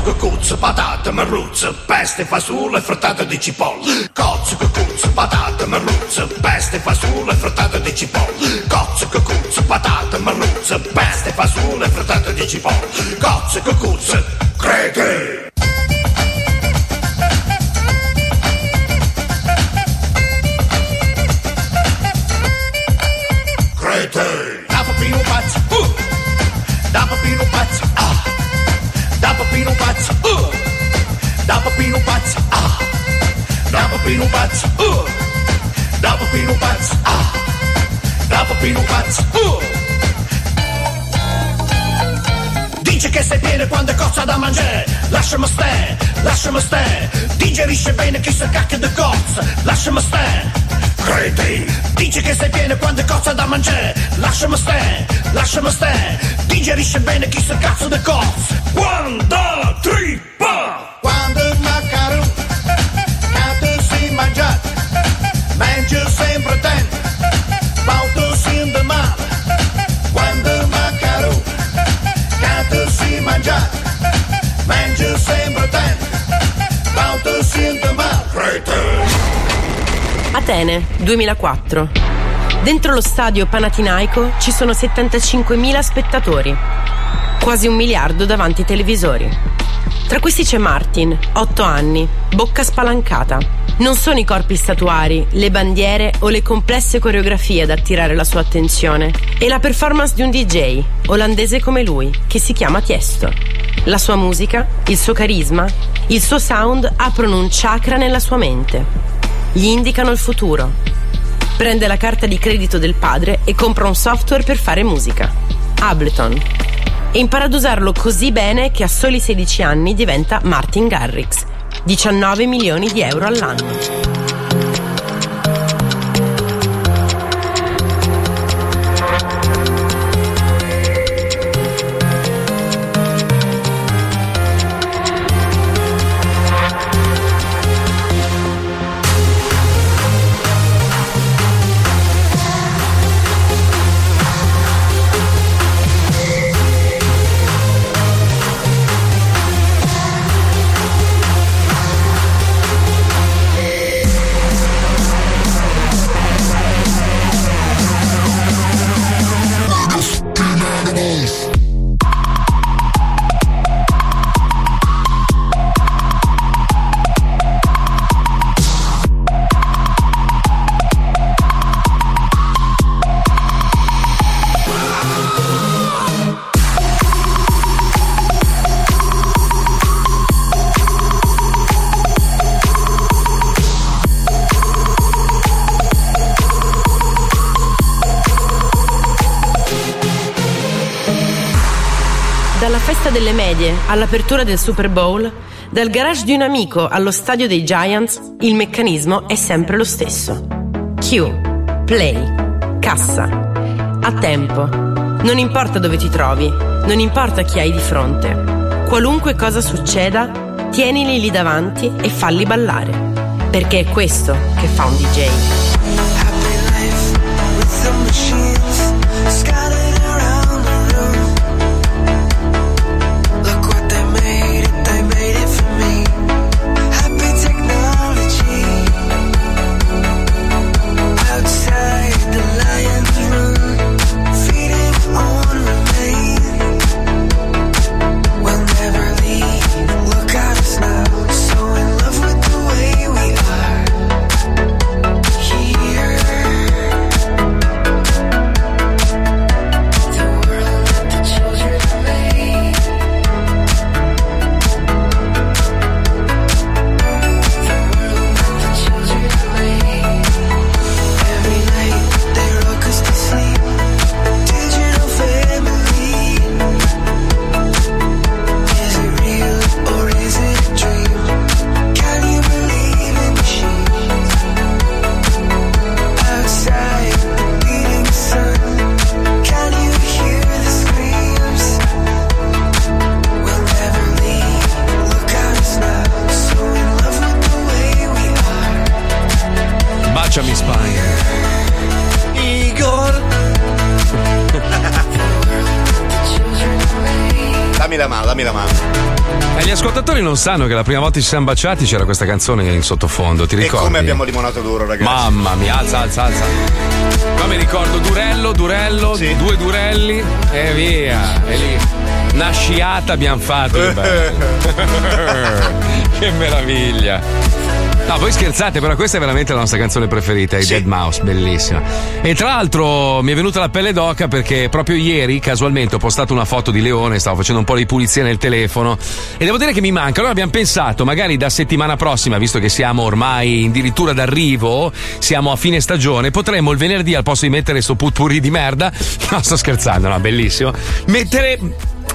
Cozzo, cucuzzo, patate, marruzze, peste, fasullo frittata di cipolle. Cozzo, cucuzzo, patate, marruzze, peste, fasullo frittata di cipolle. Cozzo, cucuzzo, patate, marruzze, peste, fasullo frittata di cipolle. Cozzo, cucuzzo, crete. Crete. Da papino pazzo, uh. Da papino pazzo. Da papino pazzo, uh. Da papino pazzo, ah. Da papino pazzo, uh. Da papino pazzo, ah. Da papino pazzo, uh. Dice che sei pieno quando è cosa da mangiare Lasciami stare, lasciami stare Digerisce bene chi sa cacchio di cozza Lasciami stare Credi, dici che sei pieno quando è da mangiare. Lasciami stare, lasciami stare. Digerisce bene chi sa cazzo de cos. One, two, three, four. Quando il macaro cade si mangia, mangia sempre ten. Pauto si de mal. Quando il macaro cade si mangia, mangia sempre ten. Pauto si de. Atene, 2004. Dentro lo stadio Panathinaiko ci sono 75.000 spettatori, quasi un miliardo davanti ai televisori. Tra questi c'è Martin, 8 anni, bocca spalancata. Non sono i corpi statuari, le bandiere o le complesse coreografie ad attirare la sua attenzione. È la performance di un DJ, olandese come lui, che si chiama Tiesto. La sua musica, il suo carisma, il suo sound aprono un chakra nella sua mente. Gli indicano il futuro. Prende la carta di credito del padre e compra un software per fare musica. Ableton. E impara ad usarlo così bene che a soli 16 anni diventa Martin Garrix. 19 milioni di euro all'anno. Medie all'apertura del Super Bowl, dal garage di un amico allo stadio dei Giants, il meccanismo è sempre lo stesso. Q, play, cassa, a tempo. Non importa dove ti trovi, non importa chi hai di fronte. Qualunque cosa succeda, tienili lì davanti e falli ballare. Perché è questo che fa un DJ. with some machines sanno che la prima volta ci siamo baciati c'era questa canzone in sottofondo, ti E ricordi? come abbiamo limonato duro, ragazzi? Mamma mia, alza, alza, alza. Ma mi ricordo Durello, Durello, due Durelli e via. E lì. Una sciata abbiamo fatto. che meraviglia. No, voi scherzate, però questa è veramente la nostra canzone preferita, i Dead Mouse, bellissima. E tra l'altro mi è venuta la pelle d'oca perché proprio ieri, casualmente, ho postato una foto di Leone, stavo facendo un po' di pulizia nel telefono e devo dire che mi manca. Allora abbiamo pensato, magari da settimana prossima, visto che siamo ormai addirittura d'arrivo, siamo a fine stagione, potremmo il venerdì al posto di mettere sto putpurri di merda, no sto scherzando, no, bellissimo, mettere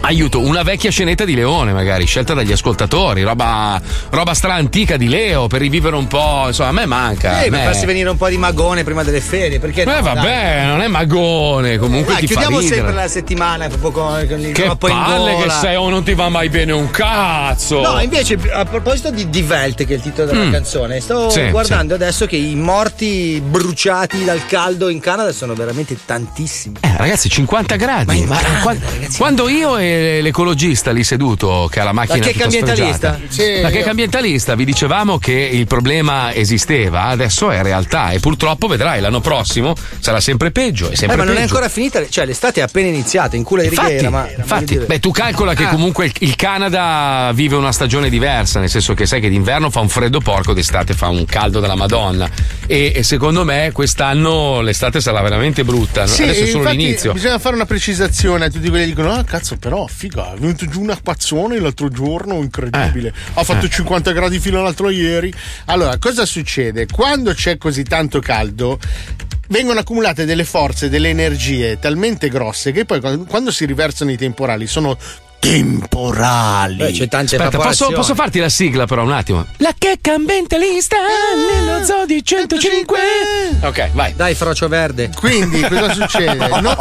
Aiuto, una vecchia scenetta di Leone, magari, scelta dagli ascoltatori, roba, roba stra antica di Leo per rivivere un po'. Insomma, a me manca. Eh, a per farsi venire un po' di magone prima delle ferie. Perché Eh, no, vabbè, dai. non è magone, comunque Dai, ti chiudiamo sempre la settimana proprio con, con il Che in palle che gola. sei, oh, non ti va mai bene un cazzo. No, invece a proposito di Die Welt, che è il titolo della Mm. canzone, sto Sì, guardando adesso che i morti bruciati dal caldo in Canada sono veramente tantissimi. Eh, ragazzi, 50 gradi. Ma qua- quando io e l'ecologista lì seduto, che ha la macchina La tutta ambientalista? Sì, la checca ambientalista, vi dicevamo che il problema esisteva, adesso è realtà e purtroppo vedrai l'anno prossimo sarà sempre peggio. È Eh, sempre ma non è peggio. ancora finita, cioè l'estate è appena iniziata, in culo di Infatti, righiera, ma infatti, beh, tu calcola che Ah. comunque il, il Canada vive una stagione diversa, nel senso che sai che d'inverno fa un freddo porco, d'estate fa un caldo della Madonna. E, e secondo me quest'anno l'estate sarà veramente brutta. no? Sì, Adesso è solo l'inizio. Bisogna fare una precisazione a tutti quelli che dicono: Ah, cazzo, però, figa, è venuto giù un acquazzone l'altro giorno, incredibile. Ha fatto eh. 50 gradi fino all'altro ieri. Allora, cosa succede? Quando c'è così tanto caldo. Vengono accumulate delle forze, delle energie talmente grosse che poi quando si riversano i temporali sono temporali. Beh, c'è tante Aspetta, posso, posso farti la sigla però un attimo? La checca ambientalista nello zoo di 105. Ok, vai. Dai, frocio verde. Quindi cosa succede? No,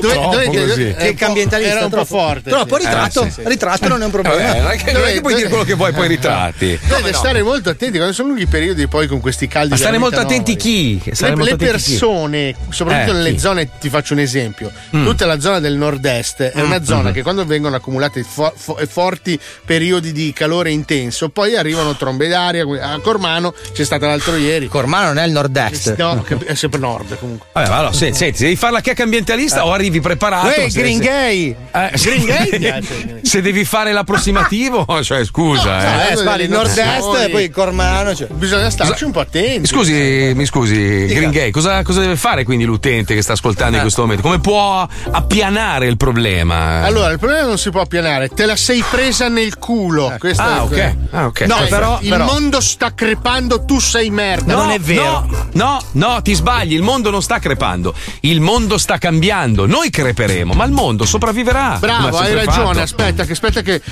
dove- Troppo dovete- così. è Che un po'- ambientalista era un po' troppo forte. Troppo sì. ritratto. Eh, sì, sì. Ritratto non è un problema. Vabbè, non è che, non è che puoi dire quello che vuoi, poi ritratti. Dovete stare molto attenti quando sono lunghi periodi poi con questi caldi. Ma stare molto attenti chi? Stare Le, le attenti chi? persone, soprattutto Eh, nelle chi? zone, ti faccio un esempio. Mm. Tutta la zona del nord-est è una Mm. zona Mhm. che quando vengono accumulate fo- fo- forti periodi di calore intenso, poi arrivano trombe d'aria. A Cormano c'è stata l'altro ieri. Cormano non è il nord-est. No, è sempre nord comunque. Vabbè, allora, senti, senti, se devi fare la checca ambientalista o arrivi preparato. Uè, se- Green se- Gay! Eh, Green Gay se- devi fare l'approssimativo, cioè scusa, Eh, eh. spari il nord-est e poi Cormano. Cioè. Bisogna starci un po' attenti. Scusi, mi scusi, Green Gay, cosa, cosa deve fare quindi l'utente che sta ascoltando in questo momento? Come può appianare il problema? Allora, il problema non si può appianare, te la sei presa nel culo. Questo Ah, è- ok. Ah, ok. No, Cioè, però, il però- mondo sta crepando, tu sei merda. No, No, no, no, ti sbagli. Il mondo non sta crepando. Il mondo sta cambiando. Noi creperemo, ma il mondo sopravviverà. Bravo, hai ragione. fatto. Aspetta, che aspetta che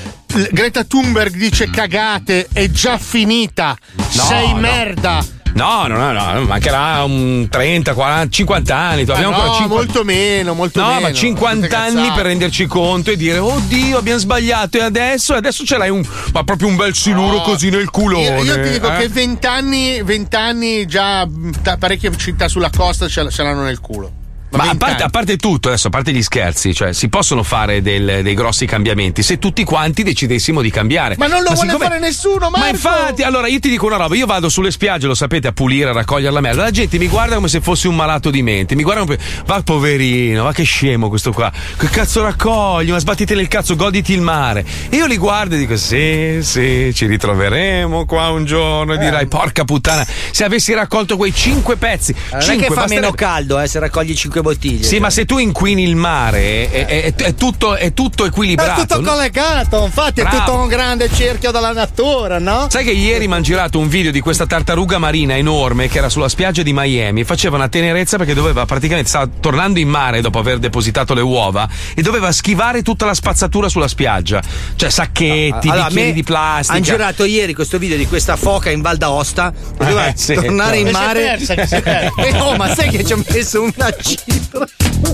Greta Thunberg dice cagate, è già finita. No, sei no. merda. No, no, no, no, mancherà un 30, 40, 50 anni. Ma Abbiamo no, ancora 50 molto meno, molto No, meno. ma 50 Queste anni per renderci conto e dire Oddio, abbiamo sbagliato e adesso? E adesso ce l'hai un ma proprio un bel siluro No. così nel culone. Io, io ti dico eh? che vent'anni, vent'anni già mh, ta- parecchie città sulla costa ce l'hanno nel culo. Ma a parte, a parte tutto, adesso a parte gli scherzi, cioè si possono fare del- dei grossi cambiamenti se tutti quanti decidessimo di cambiare. Ma non lo vuole siccome- fare nessuno, Marco! Ma infatti, allora io ti dico una roba, io vado sulle spiagge, lo sapete, a pulire, a raccogliere la merda. La gente mi guarda come se fossi un malato di mente. Mi guarda come va poverino, va che scemo questo qua. Che cazzo raccogli? Ma sbattiti nel cazzo, goditi il mare. E io li guardo e dico: Sì, sì, ci ritroveremo qua un giorno. E dirai: Porca puttana, se avessi raccolto quei cinque pezzi. Non è che fa basterebbe- meno caldo eh, se raccogli 5 bottiglie. sì, ma se tu inquini il mare è, è- è tutto, è tutto è equilibrato. tutto no? collegato, infatti Bravo. è tutto un grande cerchio della natura, no? Sai che ieri mi hanno girato un video di questa tartaruga marina enorme che era sulla spiaggia di Miami e faceva una tenerezza perché doveva praticamente stava tornando in mare dopo aver depositato le uova e doveva schivare tutta la spazzatura sulla spiaggia. Cioè sacchetti, Allora, bicchieri di plastica. Hanno girato ieri questo video di questa foca in Val d'Aosta e doveva Eh, sì. tornare in E è mare. persa, è. Eh, oh, ma sai che ci ho messo una cifra?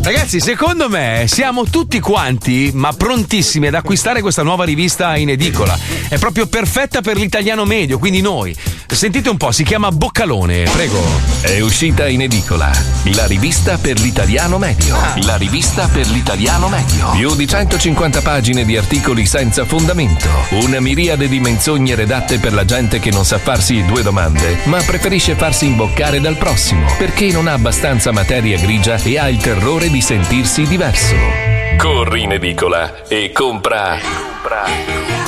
Ragazzi, secondo me siamo tutti quanti, ma prontissimi ad acquistare questa nuova rivista in edicola. È proprio perfetta per l'italiano medio, quindi noi. Sentite un po', si chiama Boccalone, prego. È uscita in edicola la rivista per l'italiano medio. Ah. La rivista per l'italiano medio. Più di 150 pagine di articoli senza fondamento. Una miriade di menzogne redatte per la gente che non sa farsi due domande, ma preferisce farsi imboccare dal prossimo perché non ha abbastanza materia grigia e ha il terrore di sentirsi diverso. Corri in edicola e compra. Boccalone,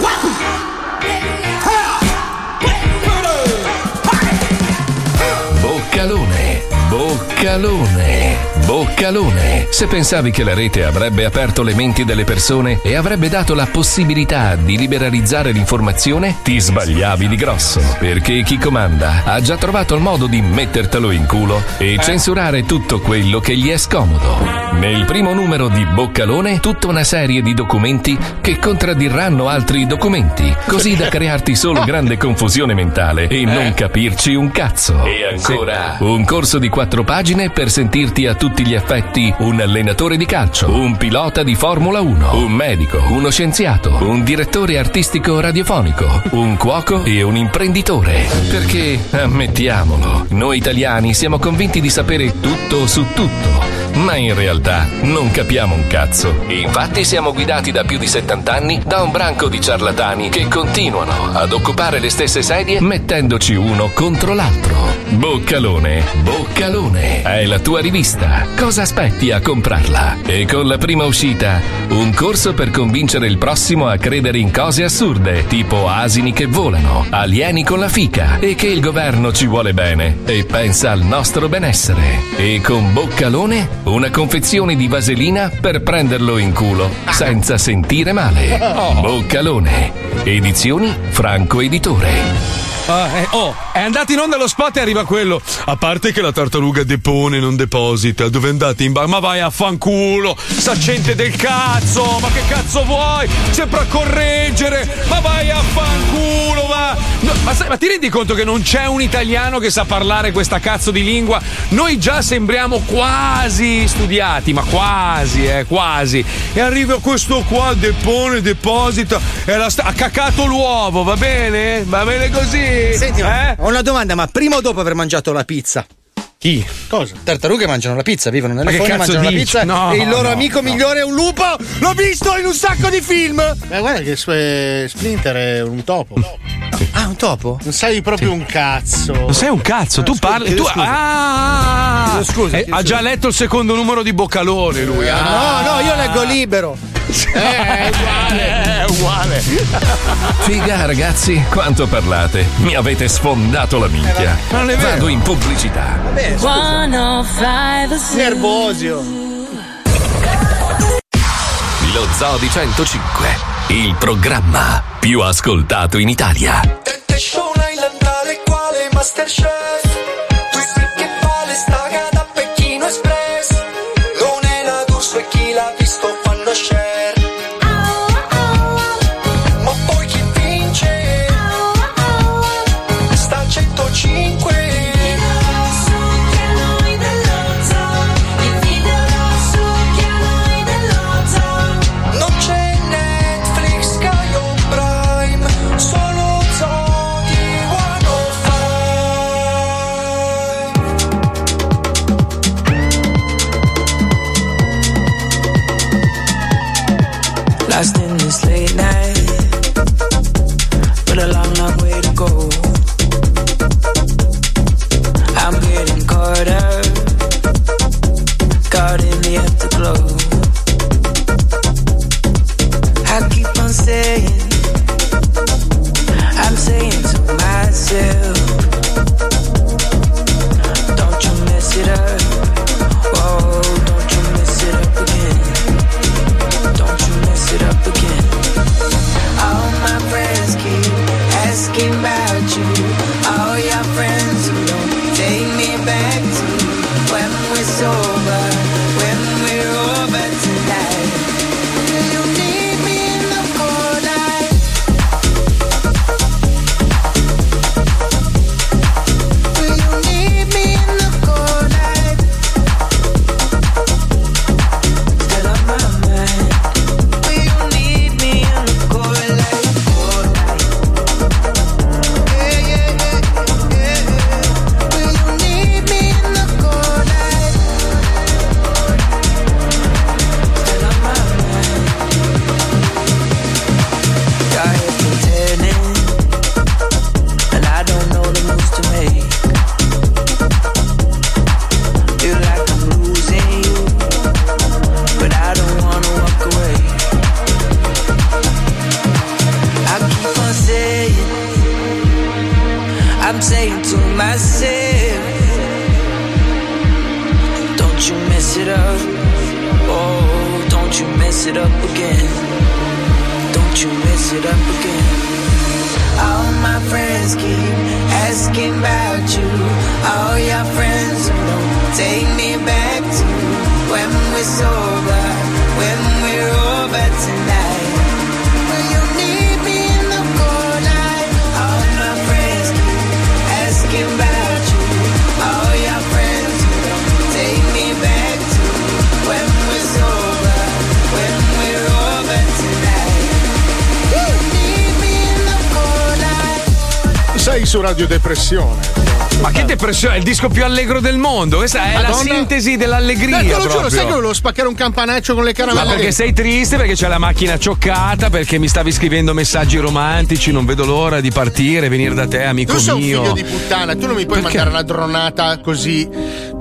boccalone, Boccalone. Se pensavi che la rete avrebbe aperto le menti delle persone e avrebbe dato la possibilità di liberalizzare l'informazione, ti sbagliavi di grosso. Perché chi comanda ha già trovato il modo di mettertelo in culo e censurare tutto quello che gli è scomodo. Nel primo numero di Boccalone, tutta una serie di documenti che contraddirranno altri documenti, così da crearti solo grande confusione mentale e non capirci un cazzo. E ancora, un corso di quattro pagine per sentirti a tutti gli effetti un allenatore di calcio, un pilota di Formula 1, un medico, uno scienziato, un direttore artistico radiofonico, un cuoco e un imprenditore. Perché, ammettiamolo, noi italiani siamo convinti di sapere tutto su tutto. Ma in realtà non capiamo un cazzo. Infatti siamo guidati da più di 70 anni da un branco di ciarlatani che continuano ad occupare le stesse sedie mettendoci uno contro l'altro. Boccalone, Boccalone, è la tua rivista. Cosa aspetti a comprarla? E con la prima uscita, un corso per convincere il prossimo a credere in cose assurde, tipo asini che volano, alieni con la fica e che il governo ci vuole bene e pensa al nostro benessere. E con Boccalone, una confezione di vaselina per prenderlo in culo senza sentire male. Boccalone, edizioni Franco Editore. Ah, eh, oh, è andato in onda lo spot e arriva quello. A parte che la tartaruga depone, non deposita. Dove andate in bar? Ma vai a fanculo! Saccente del cazzo! Ma che cazzo vuoi? Sempre a correggere! Ma vai a fanculo! Va! No, ma, sai- ma ti rendi conto che non c'è un italiano che sa parlare questa cazzo di lingua? Noi già sembriamo quasi studiati, ma quasi, eh, quasi. E arriva questo qua, depone, deposita. E la sta- ha cacato l'uovo, va bene? Va bene così? Senti, eh? ho una domanda, ma prima o dopo aver mangiato la pizza? Chi? Cosa? Tartarughe mangiano la pizza, vivono Ma nelle fogne, cazzo mangiano dici? la pizza No, e il loro no, amico no. migliore è un lupo! L'ho visto in un sacco di film! Ma guarda che Sp- Splinter è un topo. Ah, un topo? Non sai proprio un cazzo. Non sei un cazzo, tu parli. Tu, scusa. ah, scusa, eh, ha già letto il secondo numero di Boccalone lui. ah. No, no, io leggo libero. Eh, è uguale. È uguale. Figa ragazzi, quanto parlate? Mi avete sfondato la minchia. non è vero. Vado in pubblicità. Nervosio. Lo Zoo di 105, il programma più ascoltato in Italia. Temptation Island quale Masterchef disco più allegro del mondo. Questa è la Madonna. sintesi dell'allegria. Eh, te lo giuro, proprio. sai che volevo spaccare un campanaccio con le Ma caramelle? perché dentro? sei triste, perché c'è la macchina cioccata, perché mi stavi scrivendo messaggi romantici, non vedo l'ora di partire, venire da te, amico Tu sei un mio. figlio di puttana, tu non mi puoi Perché? mandare una dronata così.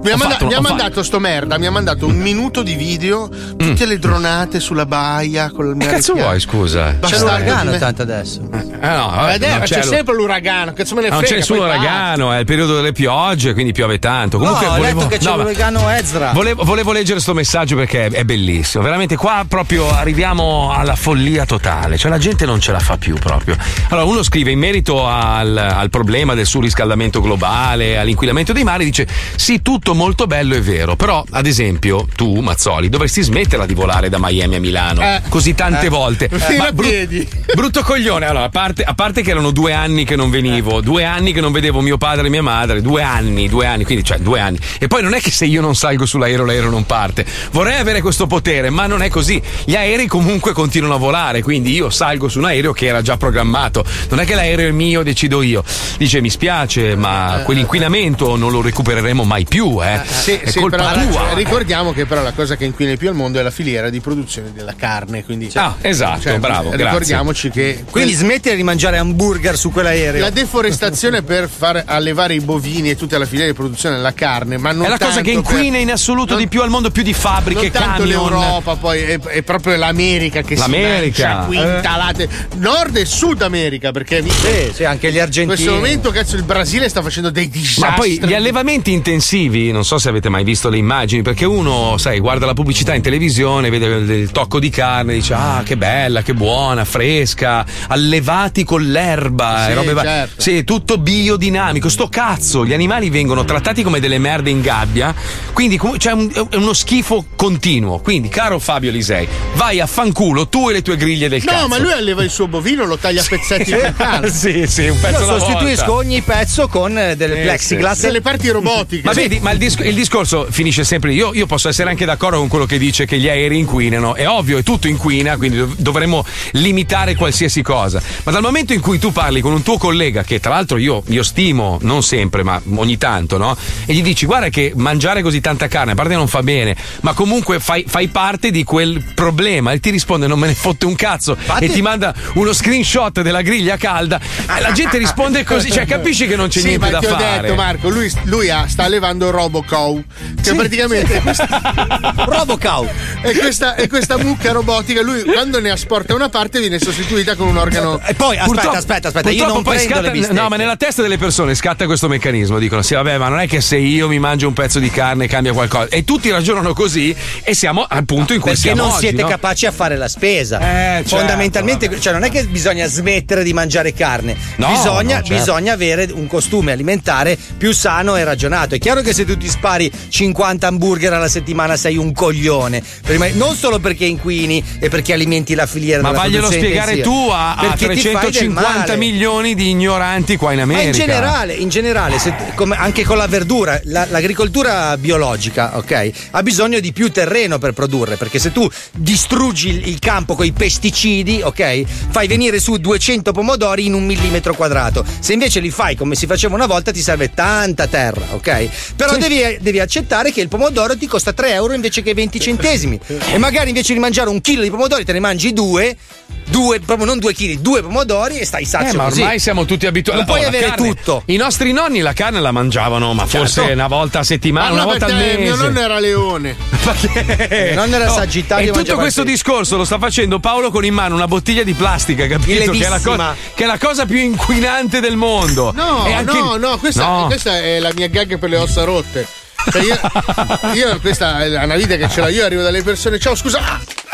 Mi ha, manda- fatto- mi ha mandato sto merda, mi ha mandato un minuto di video, tutte le dronate sulla baia con il Mm. Che cazzo vuoi, scusa? C'è Bastardo l'uragano di me. tanto adesso. Eh no, vabbè, Ed è- non c'è, c'è, sempre l'uragano, cazzo me ne non frega. c'è nessun uragano, è il periodo delle piogge, quindi piove tanto. Comunque no, ho volevo, letto che c'è no, l'uragano Ezra. Volevo, volevo leggere sto messaggio perché è, è bellissimo. Veramente qua proprio arriviamo alla follia totale. Cioè la gente non ce la fa più proprio. Allora uno scrive in merito al, al problema del surriscaldamento globale, all'inquinamento dei mari, dice sì tutto molto bello e vero, però ad esempio tu Mazzoli dovresti smetterla di volare da Miami a Milano Eh. così tante Eh. volte. Fino Ma bru- piedi. brutto coglione. Allora, a parte, a parte che erano due anni che non venivo, due anni che non vedevo mio padre e mia madre, due anni, due anni, quindi cioè due anni. E poi non è che se io non salgo sull'aereo l'aereo non parte. Vorrei avere questo potere, ma non è così. Gli aerei comunque continuano a volare, quindi io salgo su un aereo che era già programmato. Non è che l'aereo è mio, decido io. Dice mi spiace, ma quell'inquinamento non lo recupereremo mai più, eh. Sì, è sì, colpa però, tua. ricordiamo che però la cosa che inquina più al mondo è la filiera di produzione della carne. Quindi, Ah, esatto, cioè, bravo, grazie. Ricordiamoci che Quindi smettila di mangiare hamburger su quell'aereo. la deforestazione per far allevare i bovini e tutta la filiera di produzione della carne, ma non È la cosa che inquina per- in assoluto non- di più al mondo, più di fabbriche, non tanto camion. l'Europa, poi è, è proprio l'America che L'America, si quintalate. Nord e Sud America, perché Sì, sì, anche gli in argentini. questo momento, cazzo, il Brasile sta facendo dei disastri. Ma poi gli allevamenti intensivi, non so se avete mai visto le immagini, perché uno, sai, guarda la pubblicità in televisione, vede il tocco di carne, dice ah che bella, che buona, fresca, allevati con l'erba Sì, e robe certo. Sì, tutto biodinamico. Sto cazzo, gli animali vengono trattati come delle merde in gabbia, quindi c'è un- è uno schifo continuo. Quindi, caro Fabio Lisei, vai a fanculo tu e le tue griglie del cazzo. No, ma lui alleva il suo bovino, lo taglia a pezzetti per cane. sì, sì, un pezzo Io alla sostituisco volta. ogni pezzo con eh, delle Eh, plexiglass. Delle parti robotiche. Ma vedi, ma il, dis- il discorso finisce sempre lì. Io, io posso essere anche d'accordo con quello che dice che gli aerei inquinano. È ovvio, è tutto inquina, quindi dov- dovremmo limitare qualsiasi cosa. Ma dal momento in cui tu parli con un tuo collega, che tra l'altro io, io stimo, non sempre, ma ogni tanto, no? E gli dici, guarda che mangiare così tanta carne, a parte non fa bene, ma comunque fai, fai parte di quel problema. E ti risponde, non me ne fotte un cazzo. E ti manda uno screenshot della griglia calda. E la gente risponde così, cioè capisci che non c'è sì, niente ma da ti ho fare. detto, Marco, lui, lui ha- sta allevando Robocow. Che praticamente è questa, Robocow. è questa, è questa mucca robotica. Lui quando ne asporta una parte viene sostituita con un organo. E poi aspetta, Purtroppo- aspetta, aspetta, io non poi prendo scatta-. No, ma nella testa delle persone scatta questo meccanismo. Dicono: Sì, vabbè, ma non è che se io mi mangio un pezzo di carne cambia qualcosa. E tutti ragionano così, e siamo al punto in cui Perché siamo non oggi, siete no? capaci a fare la spesa. Eh, certo, Fondamentalmente, cioè non è che bisogna smettere di mangiare carne, No, bisogna, certo. bisogna avere un costume alimentare più sano e ragionato. È chiaro che se tu ti spari 50 hamburger alla settimana sei un coglione, Prima- non solo perché inquini e perché alimenti la filiera Ma della vaglielo spiegare intensiva, tu a, a perché ti fai del 350 male. milioni di ignoranti qua in Ma America. in generale, in generale se- anche con la verdura, la- l'agricoltura biologica, ok, ha bisogno di più terreno per produrre, perché se tu distruggi il, campo con i pesticidi, ok, fai venire su 200 pomodori in un millimetro quadrato. Se invece li fai come si faceva una volta, ti serve tanta terra, ok? Però devi, devi accettare che il pomodoro ti costa 3 euro invece che 20 centesimi. E magari invece di mangiare un chilo di pomodori, te ne mangi due. Due, proprio non due chili, due pomodori e stai sazio Eh, ma così. ormai siamo tutti abituati. Non puoi Oh, avere carne- tutto. I nostri nonni la carne la mangiavano, ma forse Certo. una volta a settimana, Parla una volta al mese. Mio nonno era leone. Eh, Non era no, Sagittario, E tutto questo pesce. discorso lo sta facendo Paolo con in mano una bottiglia di plastica, capito? Che è, la cosa, che è la cosa più inquinante del mondo. No, anche- no, no, questa, No. questa è la mia gag per le ossa rotte. Cioè, io, io questa è una vita che ce l'ho, io arrivo dalle persone, ciao scusa,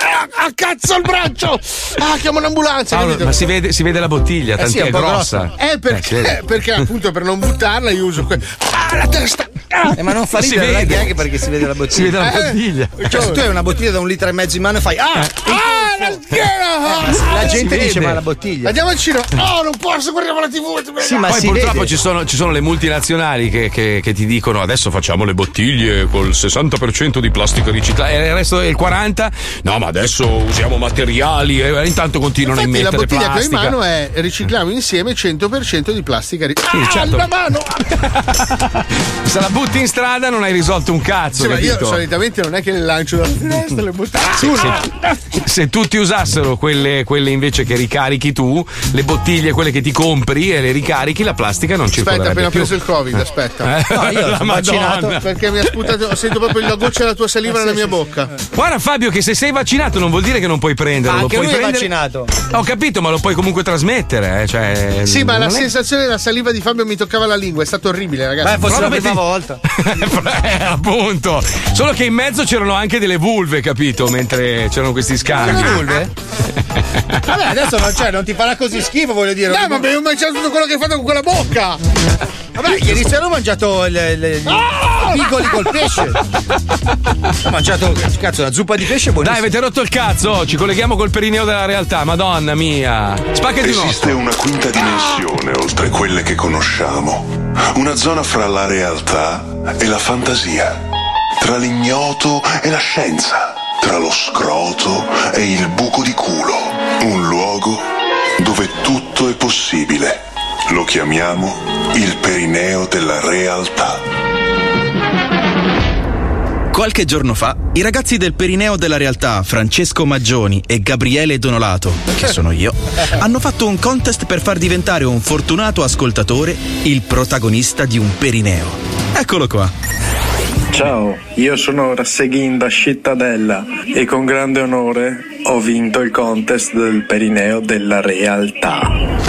ah, ah, ah, cazzo al braccio! Ah, chiamo un'ambulanza, Paolo, ma si vede, si vede la bottiglia, Eh sì, è è un po' grossa. Eh, Eh, perché, perché appunto per non buttarla io uso que- Ah, la testa! Ah! Eh, ma non fa Si ridere vede. gag perché si vede la bottiglia. Si vede la Eh, bottiglia. Cioè, se tu hai una bottiglia da un litro e mezzo in mano e fai Ah! Ah, la schiena! Eh, la gente si dice vede. ma la bottiglia. Andiamo al cinema. Oh, non posso, guardiamo la TV. Sì, ma Poi purtroppo ci sono, ci sono le multinazionali che, che- che ti dicono adesso facciamo le bottiglie col 60% di plastica riciclata e il resto del 40% no ma adesso usiamo materiali e intanto continuano Infatti, a la immettere bottiglia che ho in plastica. mano è ricicliamo insieme 100% di plastica ri- Sì, ah, certo. la mano! Se la butti in strada non hai risolto un cazzo, Sì, ma io capito? solitamente non è che le lancio dalla finestra le bottiglie. Sì, sì. Se tutti usassero quelle, quelle invece che ricarichi tu, le bottiglie, quelle che ti compri e le ricarichi, la plastica non Aspetta, circolerebbe appena ho preso il Covid, aspetta. Eh, No, io la sono vaccinato. Perché mi ha sputato, sento proprio la goccia della tua saliva nella mia bocca. Guarda Fabio che se sei vaccinato non vuol dire che non puoi prenderlo. Ma anche puoi lui è prendere- vaccinato. Ho capito, ma lo puoi comunque trasmettere. eh, Cioè, Sì, ma la è- sensazione della saliva di Fabio mi toccava la lingua, è stato orribile, ragazzi. Beh, fosse Però la prima volta. Eh, appunto. Solo che in mezzo c'erano anche delle vulve, capito? Mentre c'erano questi scambi. Le vulve? Vabbè, adesso non, cioè, non ti farà così schifo, voglio dire. No, ma ho mangiato tutto quello che hai fatto con quella bocca! Vabbè, ieri sera ho mangiato le, le- Ah! i bigoli col pesce. Ho mangiato, cazzo, la zuppa di pesce buonissima. Dai, avete rotto il cazzo. Ci colleghiamo col perineo della realtà. Madonna mia. Spaccati un Esiste una quinta dimensione oltre quelle che conosciamo. Una zona fra la realtà e la fantasia. Tra l'ignoto e la scienza. Tra lo scroto e il buco di culo. Un luogo dove tutto è possibile. Lo chiamiamo il perineo della realtà. Qualche giorno fa, i ragazzi del Perineo della realtà, Francesco Maggioni e Gabriele Donolato, che sono io, hanno fatto un contest per far diventare un fortunato ascoltatore il protagonista di un Perineo. Eccolo qua. Ciao, io sono Rasseghin da Cittadella e con grande onore ho vinto il contest del Perineo della realtà.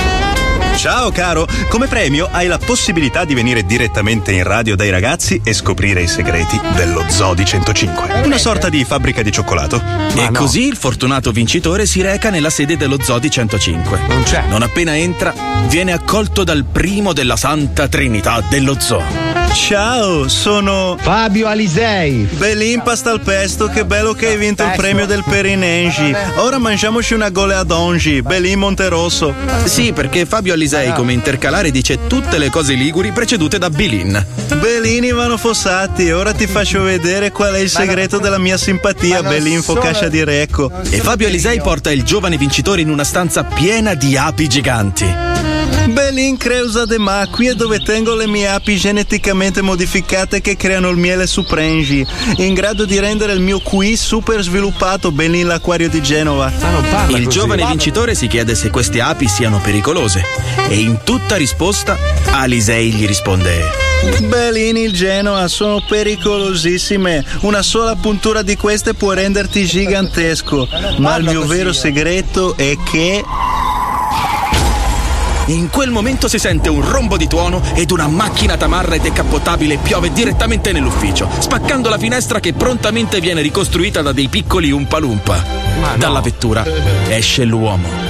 Ciao caro, come premio hai la possibilità di venire direttamente in radio dai ragazzi e scoprire i segreti dello Zodi 105, una sorta di fabbrica di cioccolato. e così il fortunato vincitore si reca nella sede dello Zodi 105. Non c'è. Non appena entra, viene accolto dal primo della Santa Trinità dello Zoo. Ciao, sono Fabio Alisei. Bell'impasta al pesto, che bello che hai vinto il premio del Perinengi. Ora mangiamoci una goleadongi, Bellin Monterosso. Sì, perché Fabio Alisei, come intercalare, dice tutte le cose liguri precedute da Bilin. Bellini Ivano Fossati, ora ti faccio vedere qual è il segreto della mia simpatia, Bellin Focaccia di Recco. E Fabio Alisei porta il giovane vincitore in una stanza piena di api giganti. Belin Creusa de Ma, qui è dove tengo le mie api geneticamente modificate che creano il miele su Prengi, in grado di rendere il mio QI super sviluppato, Belin l'acquario di Genova. Il giovane vincitore si chiede se queste api siano pericolose e in tutta risposta Alisei gli risponde Belin il Genoa sono pericolosissime. Una sola puntura di queste può renderti gigantesco. Ma il mio vero segreto è che. In quel momento si sente un rombo di tuono ed una macchina tamarra e decappottabile piove direttamente nell'ufficio, spaccando la finestra che prontamente viene ricostruita da dei piccoli umpalumpa. Dalla vettura esce l'uomo.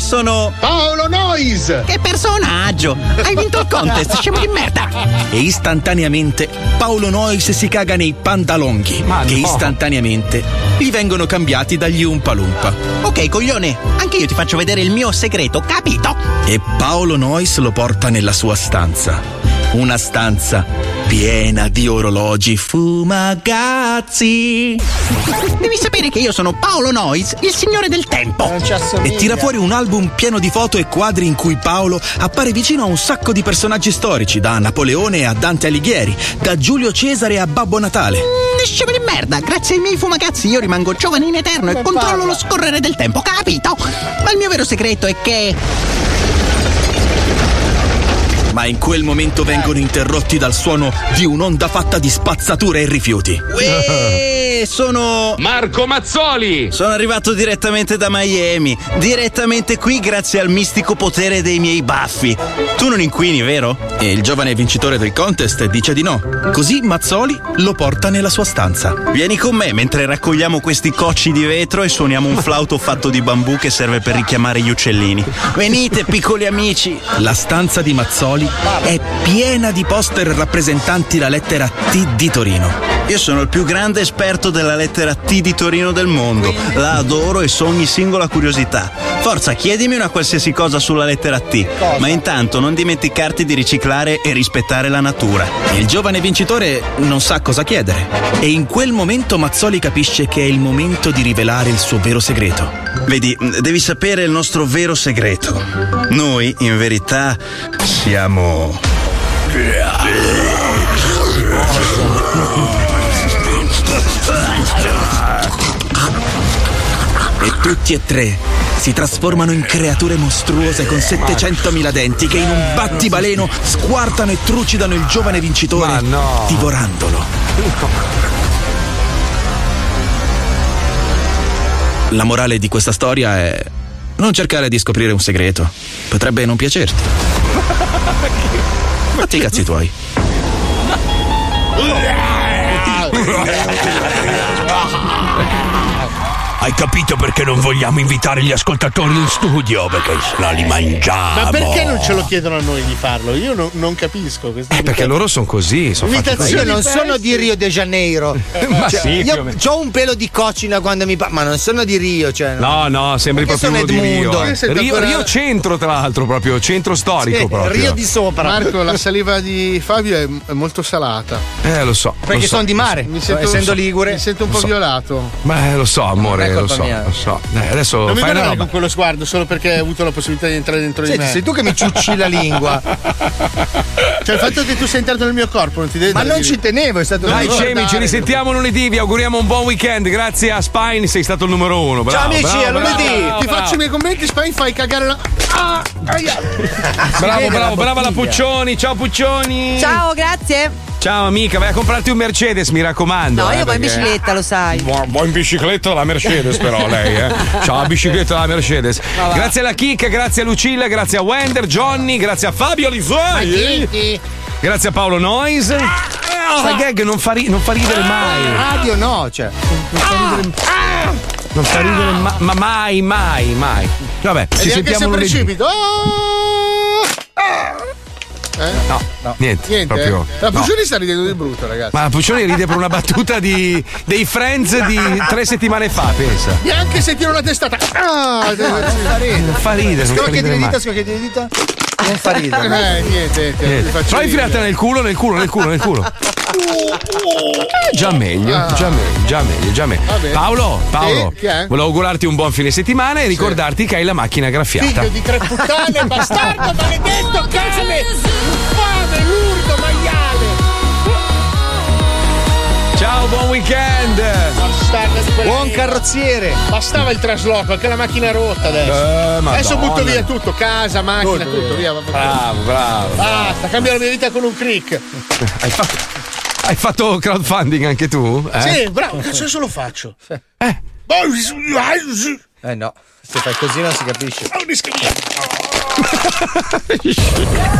Sono Paolo Nois! Che personaggio! Hai vinto il contest, scemo di merda! E istantaneamente Paolo Nois si caga nei pantalonghi, che no. istantaneamente gli vengono cambiati dagli Umpalumpa. Ok, coglione, anche io ti faccio vedere il mio segreto, capito? E Paolo Nois lo porta nella sua stanza. Una stanza piena di orologi fumagazzi. Devi sapere che io sono Paolo Nois, il signore del tempo. E tira fuori un album pieno di foto e quadri in cui Paolo appare vicino a un sacco di personaggi storici, da Napoleone a Dante Alighieri, da Giulio Cesare a Babbo Natale. Mm, Scemo di merda, grazie ai miei fumagazzi io rimango giovane in eterno e controllo lo scorrere del tempo, capito? Ma il mio vero segreto è che Ma in quel momento vengono interrotti dal suono di un'onda fatta di spazzature e rifiuti. Uè, sono Marco Mazzoli! Sono arrivato direttamente da Miami, direttamente qui grazie al mistico potere dei miei baffi. Tu non inquini, vero? E il giovane vincitore del contest dice di no. Così Mazzoli lo porta nella sua stanza. Vieni con me mentre raccogliamo questi cocci di vetro e suoniamo un flauto fatto di bambù che serve per richiamare gli uccellini. Venite, piccoli amici. La stanza di Mazzoli è piena di poster rappresentanti la lettera T di Torino. Io sono il più grande esperto della lettera T di Torino del mondo. La adoro e so ogni singola curiosità. Forza, chiedimi una qualsiasi cosa sulla lettera T. Ma intanto non dimenticarti di riciclare e rispettare la natura. Il giovane vincitore non sa cosa chiedere. E in quel momento Mazzoli capisce che è il momento di rivelare il suo vero segreto. Vedi, devi sapere il nostro vero segreto. Noi, in verità, siamo. E tutti e tre si trasformano in creature mostruose con 700.000 denti che in un battibaleno squartano e trucidano il giovane vincitore, no. divorandolo. La morale di questa storia è non cercare di scoprire un segreto. Potrebbe non piacerti. Fatti i cazzi tuoi. Hai capito perché non vogliamo invitare gli ascoltatori in studio? Perché sennò li mangiamo. Ma perché non ce lo chiedono a noi di farlo? Io non, non capisco. Eh, perché loro sono così, sono. Io non sono di Rio de Janeiro. Ma Cioè, sì, io ho un pelo di coccina quando mi parla, ma non sono di Rio. Cioè, No, no, sembri Perché proprio uno di Rio. Eh. Rio, ancora- Rio centro, tra l'altro, proprio centro storico. proprio. sopra. Marco, la saliva di Fabio è, è molto salata. Eh, lo so. Perché lo so. sono di mare, Mi sento, essendo ligure. Mi sento un po' so. violato. Beh, lo so, amore, è lo so, mia. lo so. Eh, adesso Non mi guardare con quello sguardo solo perché hai avuto la possibilità di entrare dentro di Senti, me. sei tu che mi ciucci la lingua. Cioè, il fatto che tu sei entrato nel mio corpo non ti deve Ma non di- ci tenevo, è stato Dai, un scemi, ci risentiamo lunedì. Vi auguriamo un buon weekend. Grazie a Spine, sei stato il numero uno. Bravo, Ciao amici, bravo, a lunedì. bravo, Ti bravo. faccio i miei commenti, Spine fai cagare la. Ah. Bravo, bravo, brava la Puccioni. Ciao Puccioni. Ciao, grazie. Ciao amica, vai a comprarti un Mercedes, mi raccomando. No, eh, io vado in perché- bicicletta, lo sai. Vuoi in bicicletta la Mercedes però lei, eh? La bicicletta della Mercedes. va. Grazie alla Chicca, grazie a Lucilla, grazie a Wender, Johnny, grazie a Fabio Lisoi. Grazie a Paolo Nois. Questa gag non fa, ri- non fa ridere mai. Radio no, cioè. Non fa ridere. Non fa ridere ma, ma mai, mai, mai. Vabbè, E ci sentiamo se lunedì. precipito. Eh? No, niente, Niente. proprio. eh? La no. Puccioni sta ridendo di brutto, ragazzi. Ma Puccioni ride per una battuta di, dei Friends di tre settimane fa, pensa. Neanche se tiro una testata. Ah, fa ridere, ridere di dita, scrocchi di dita. Non fa ridere. Eh, niente, niente. Però infilata nel culo, nel culo, nel culo, nel culo. Eh, già meglio, Ah. già meglio, già meglio, già meglio. Paolo, Paolo, Sì, volevo augurarti un buon fine settimana e ricordarti che hai la macchina graffiata. Figlio di tre puttane, bastardo, maledetto, cane! Fame, lurdo, maiale! Ciao, buon weekend! Bastardo di quella Buon carrozziere. Bastava il trasloco, anche la macchina è rotta adesso. Eh, adesso butto via tutto, casa, macchina, Tutto tutto, via. Bravo, bravo. Basta, cambio la mia vita con un click. Hai fatto, hai fatto crowdfunding anche tu? Eh? Sì, bravo, che senso lo faccio? Eh. Eh no, se fai così non si capisce.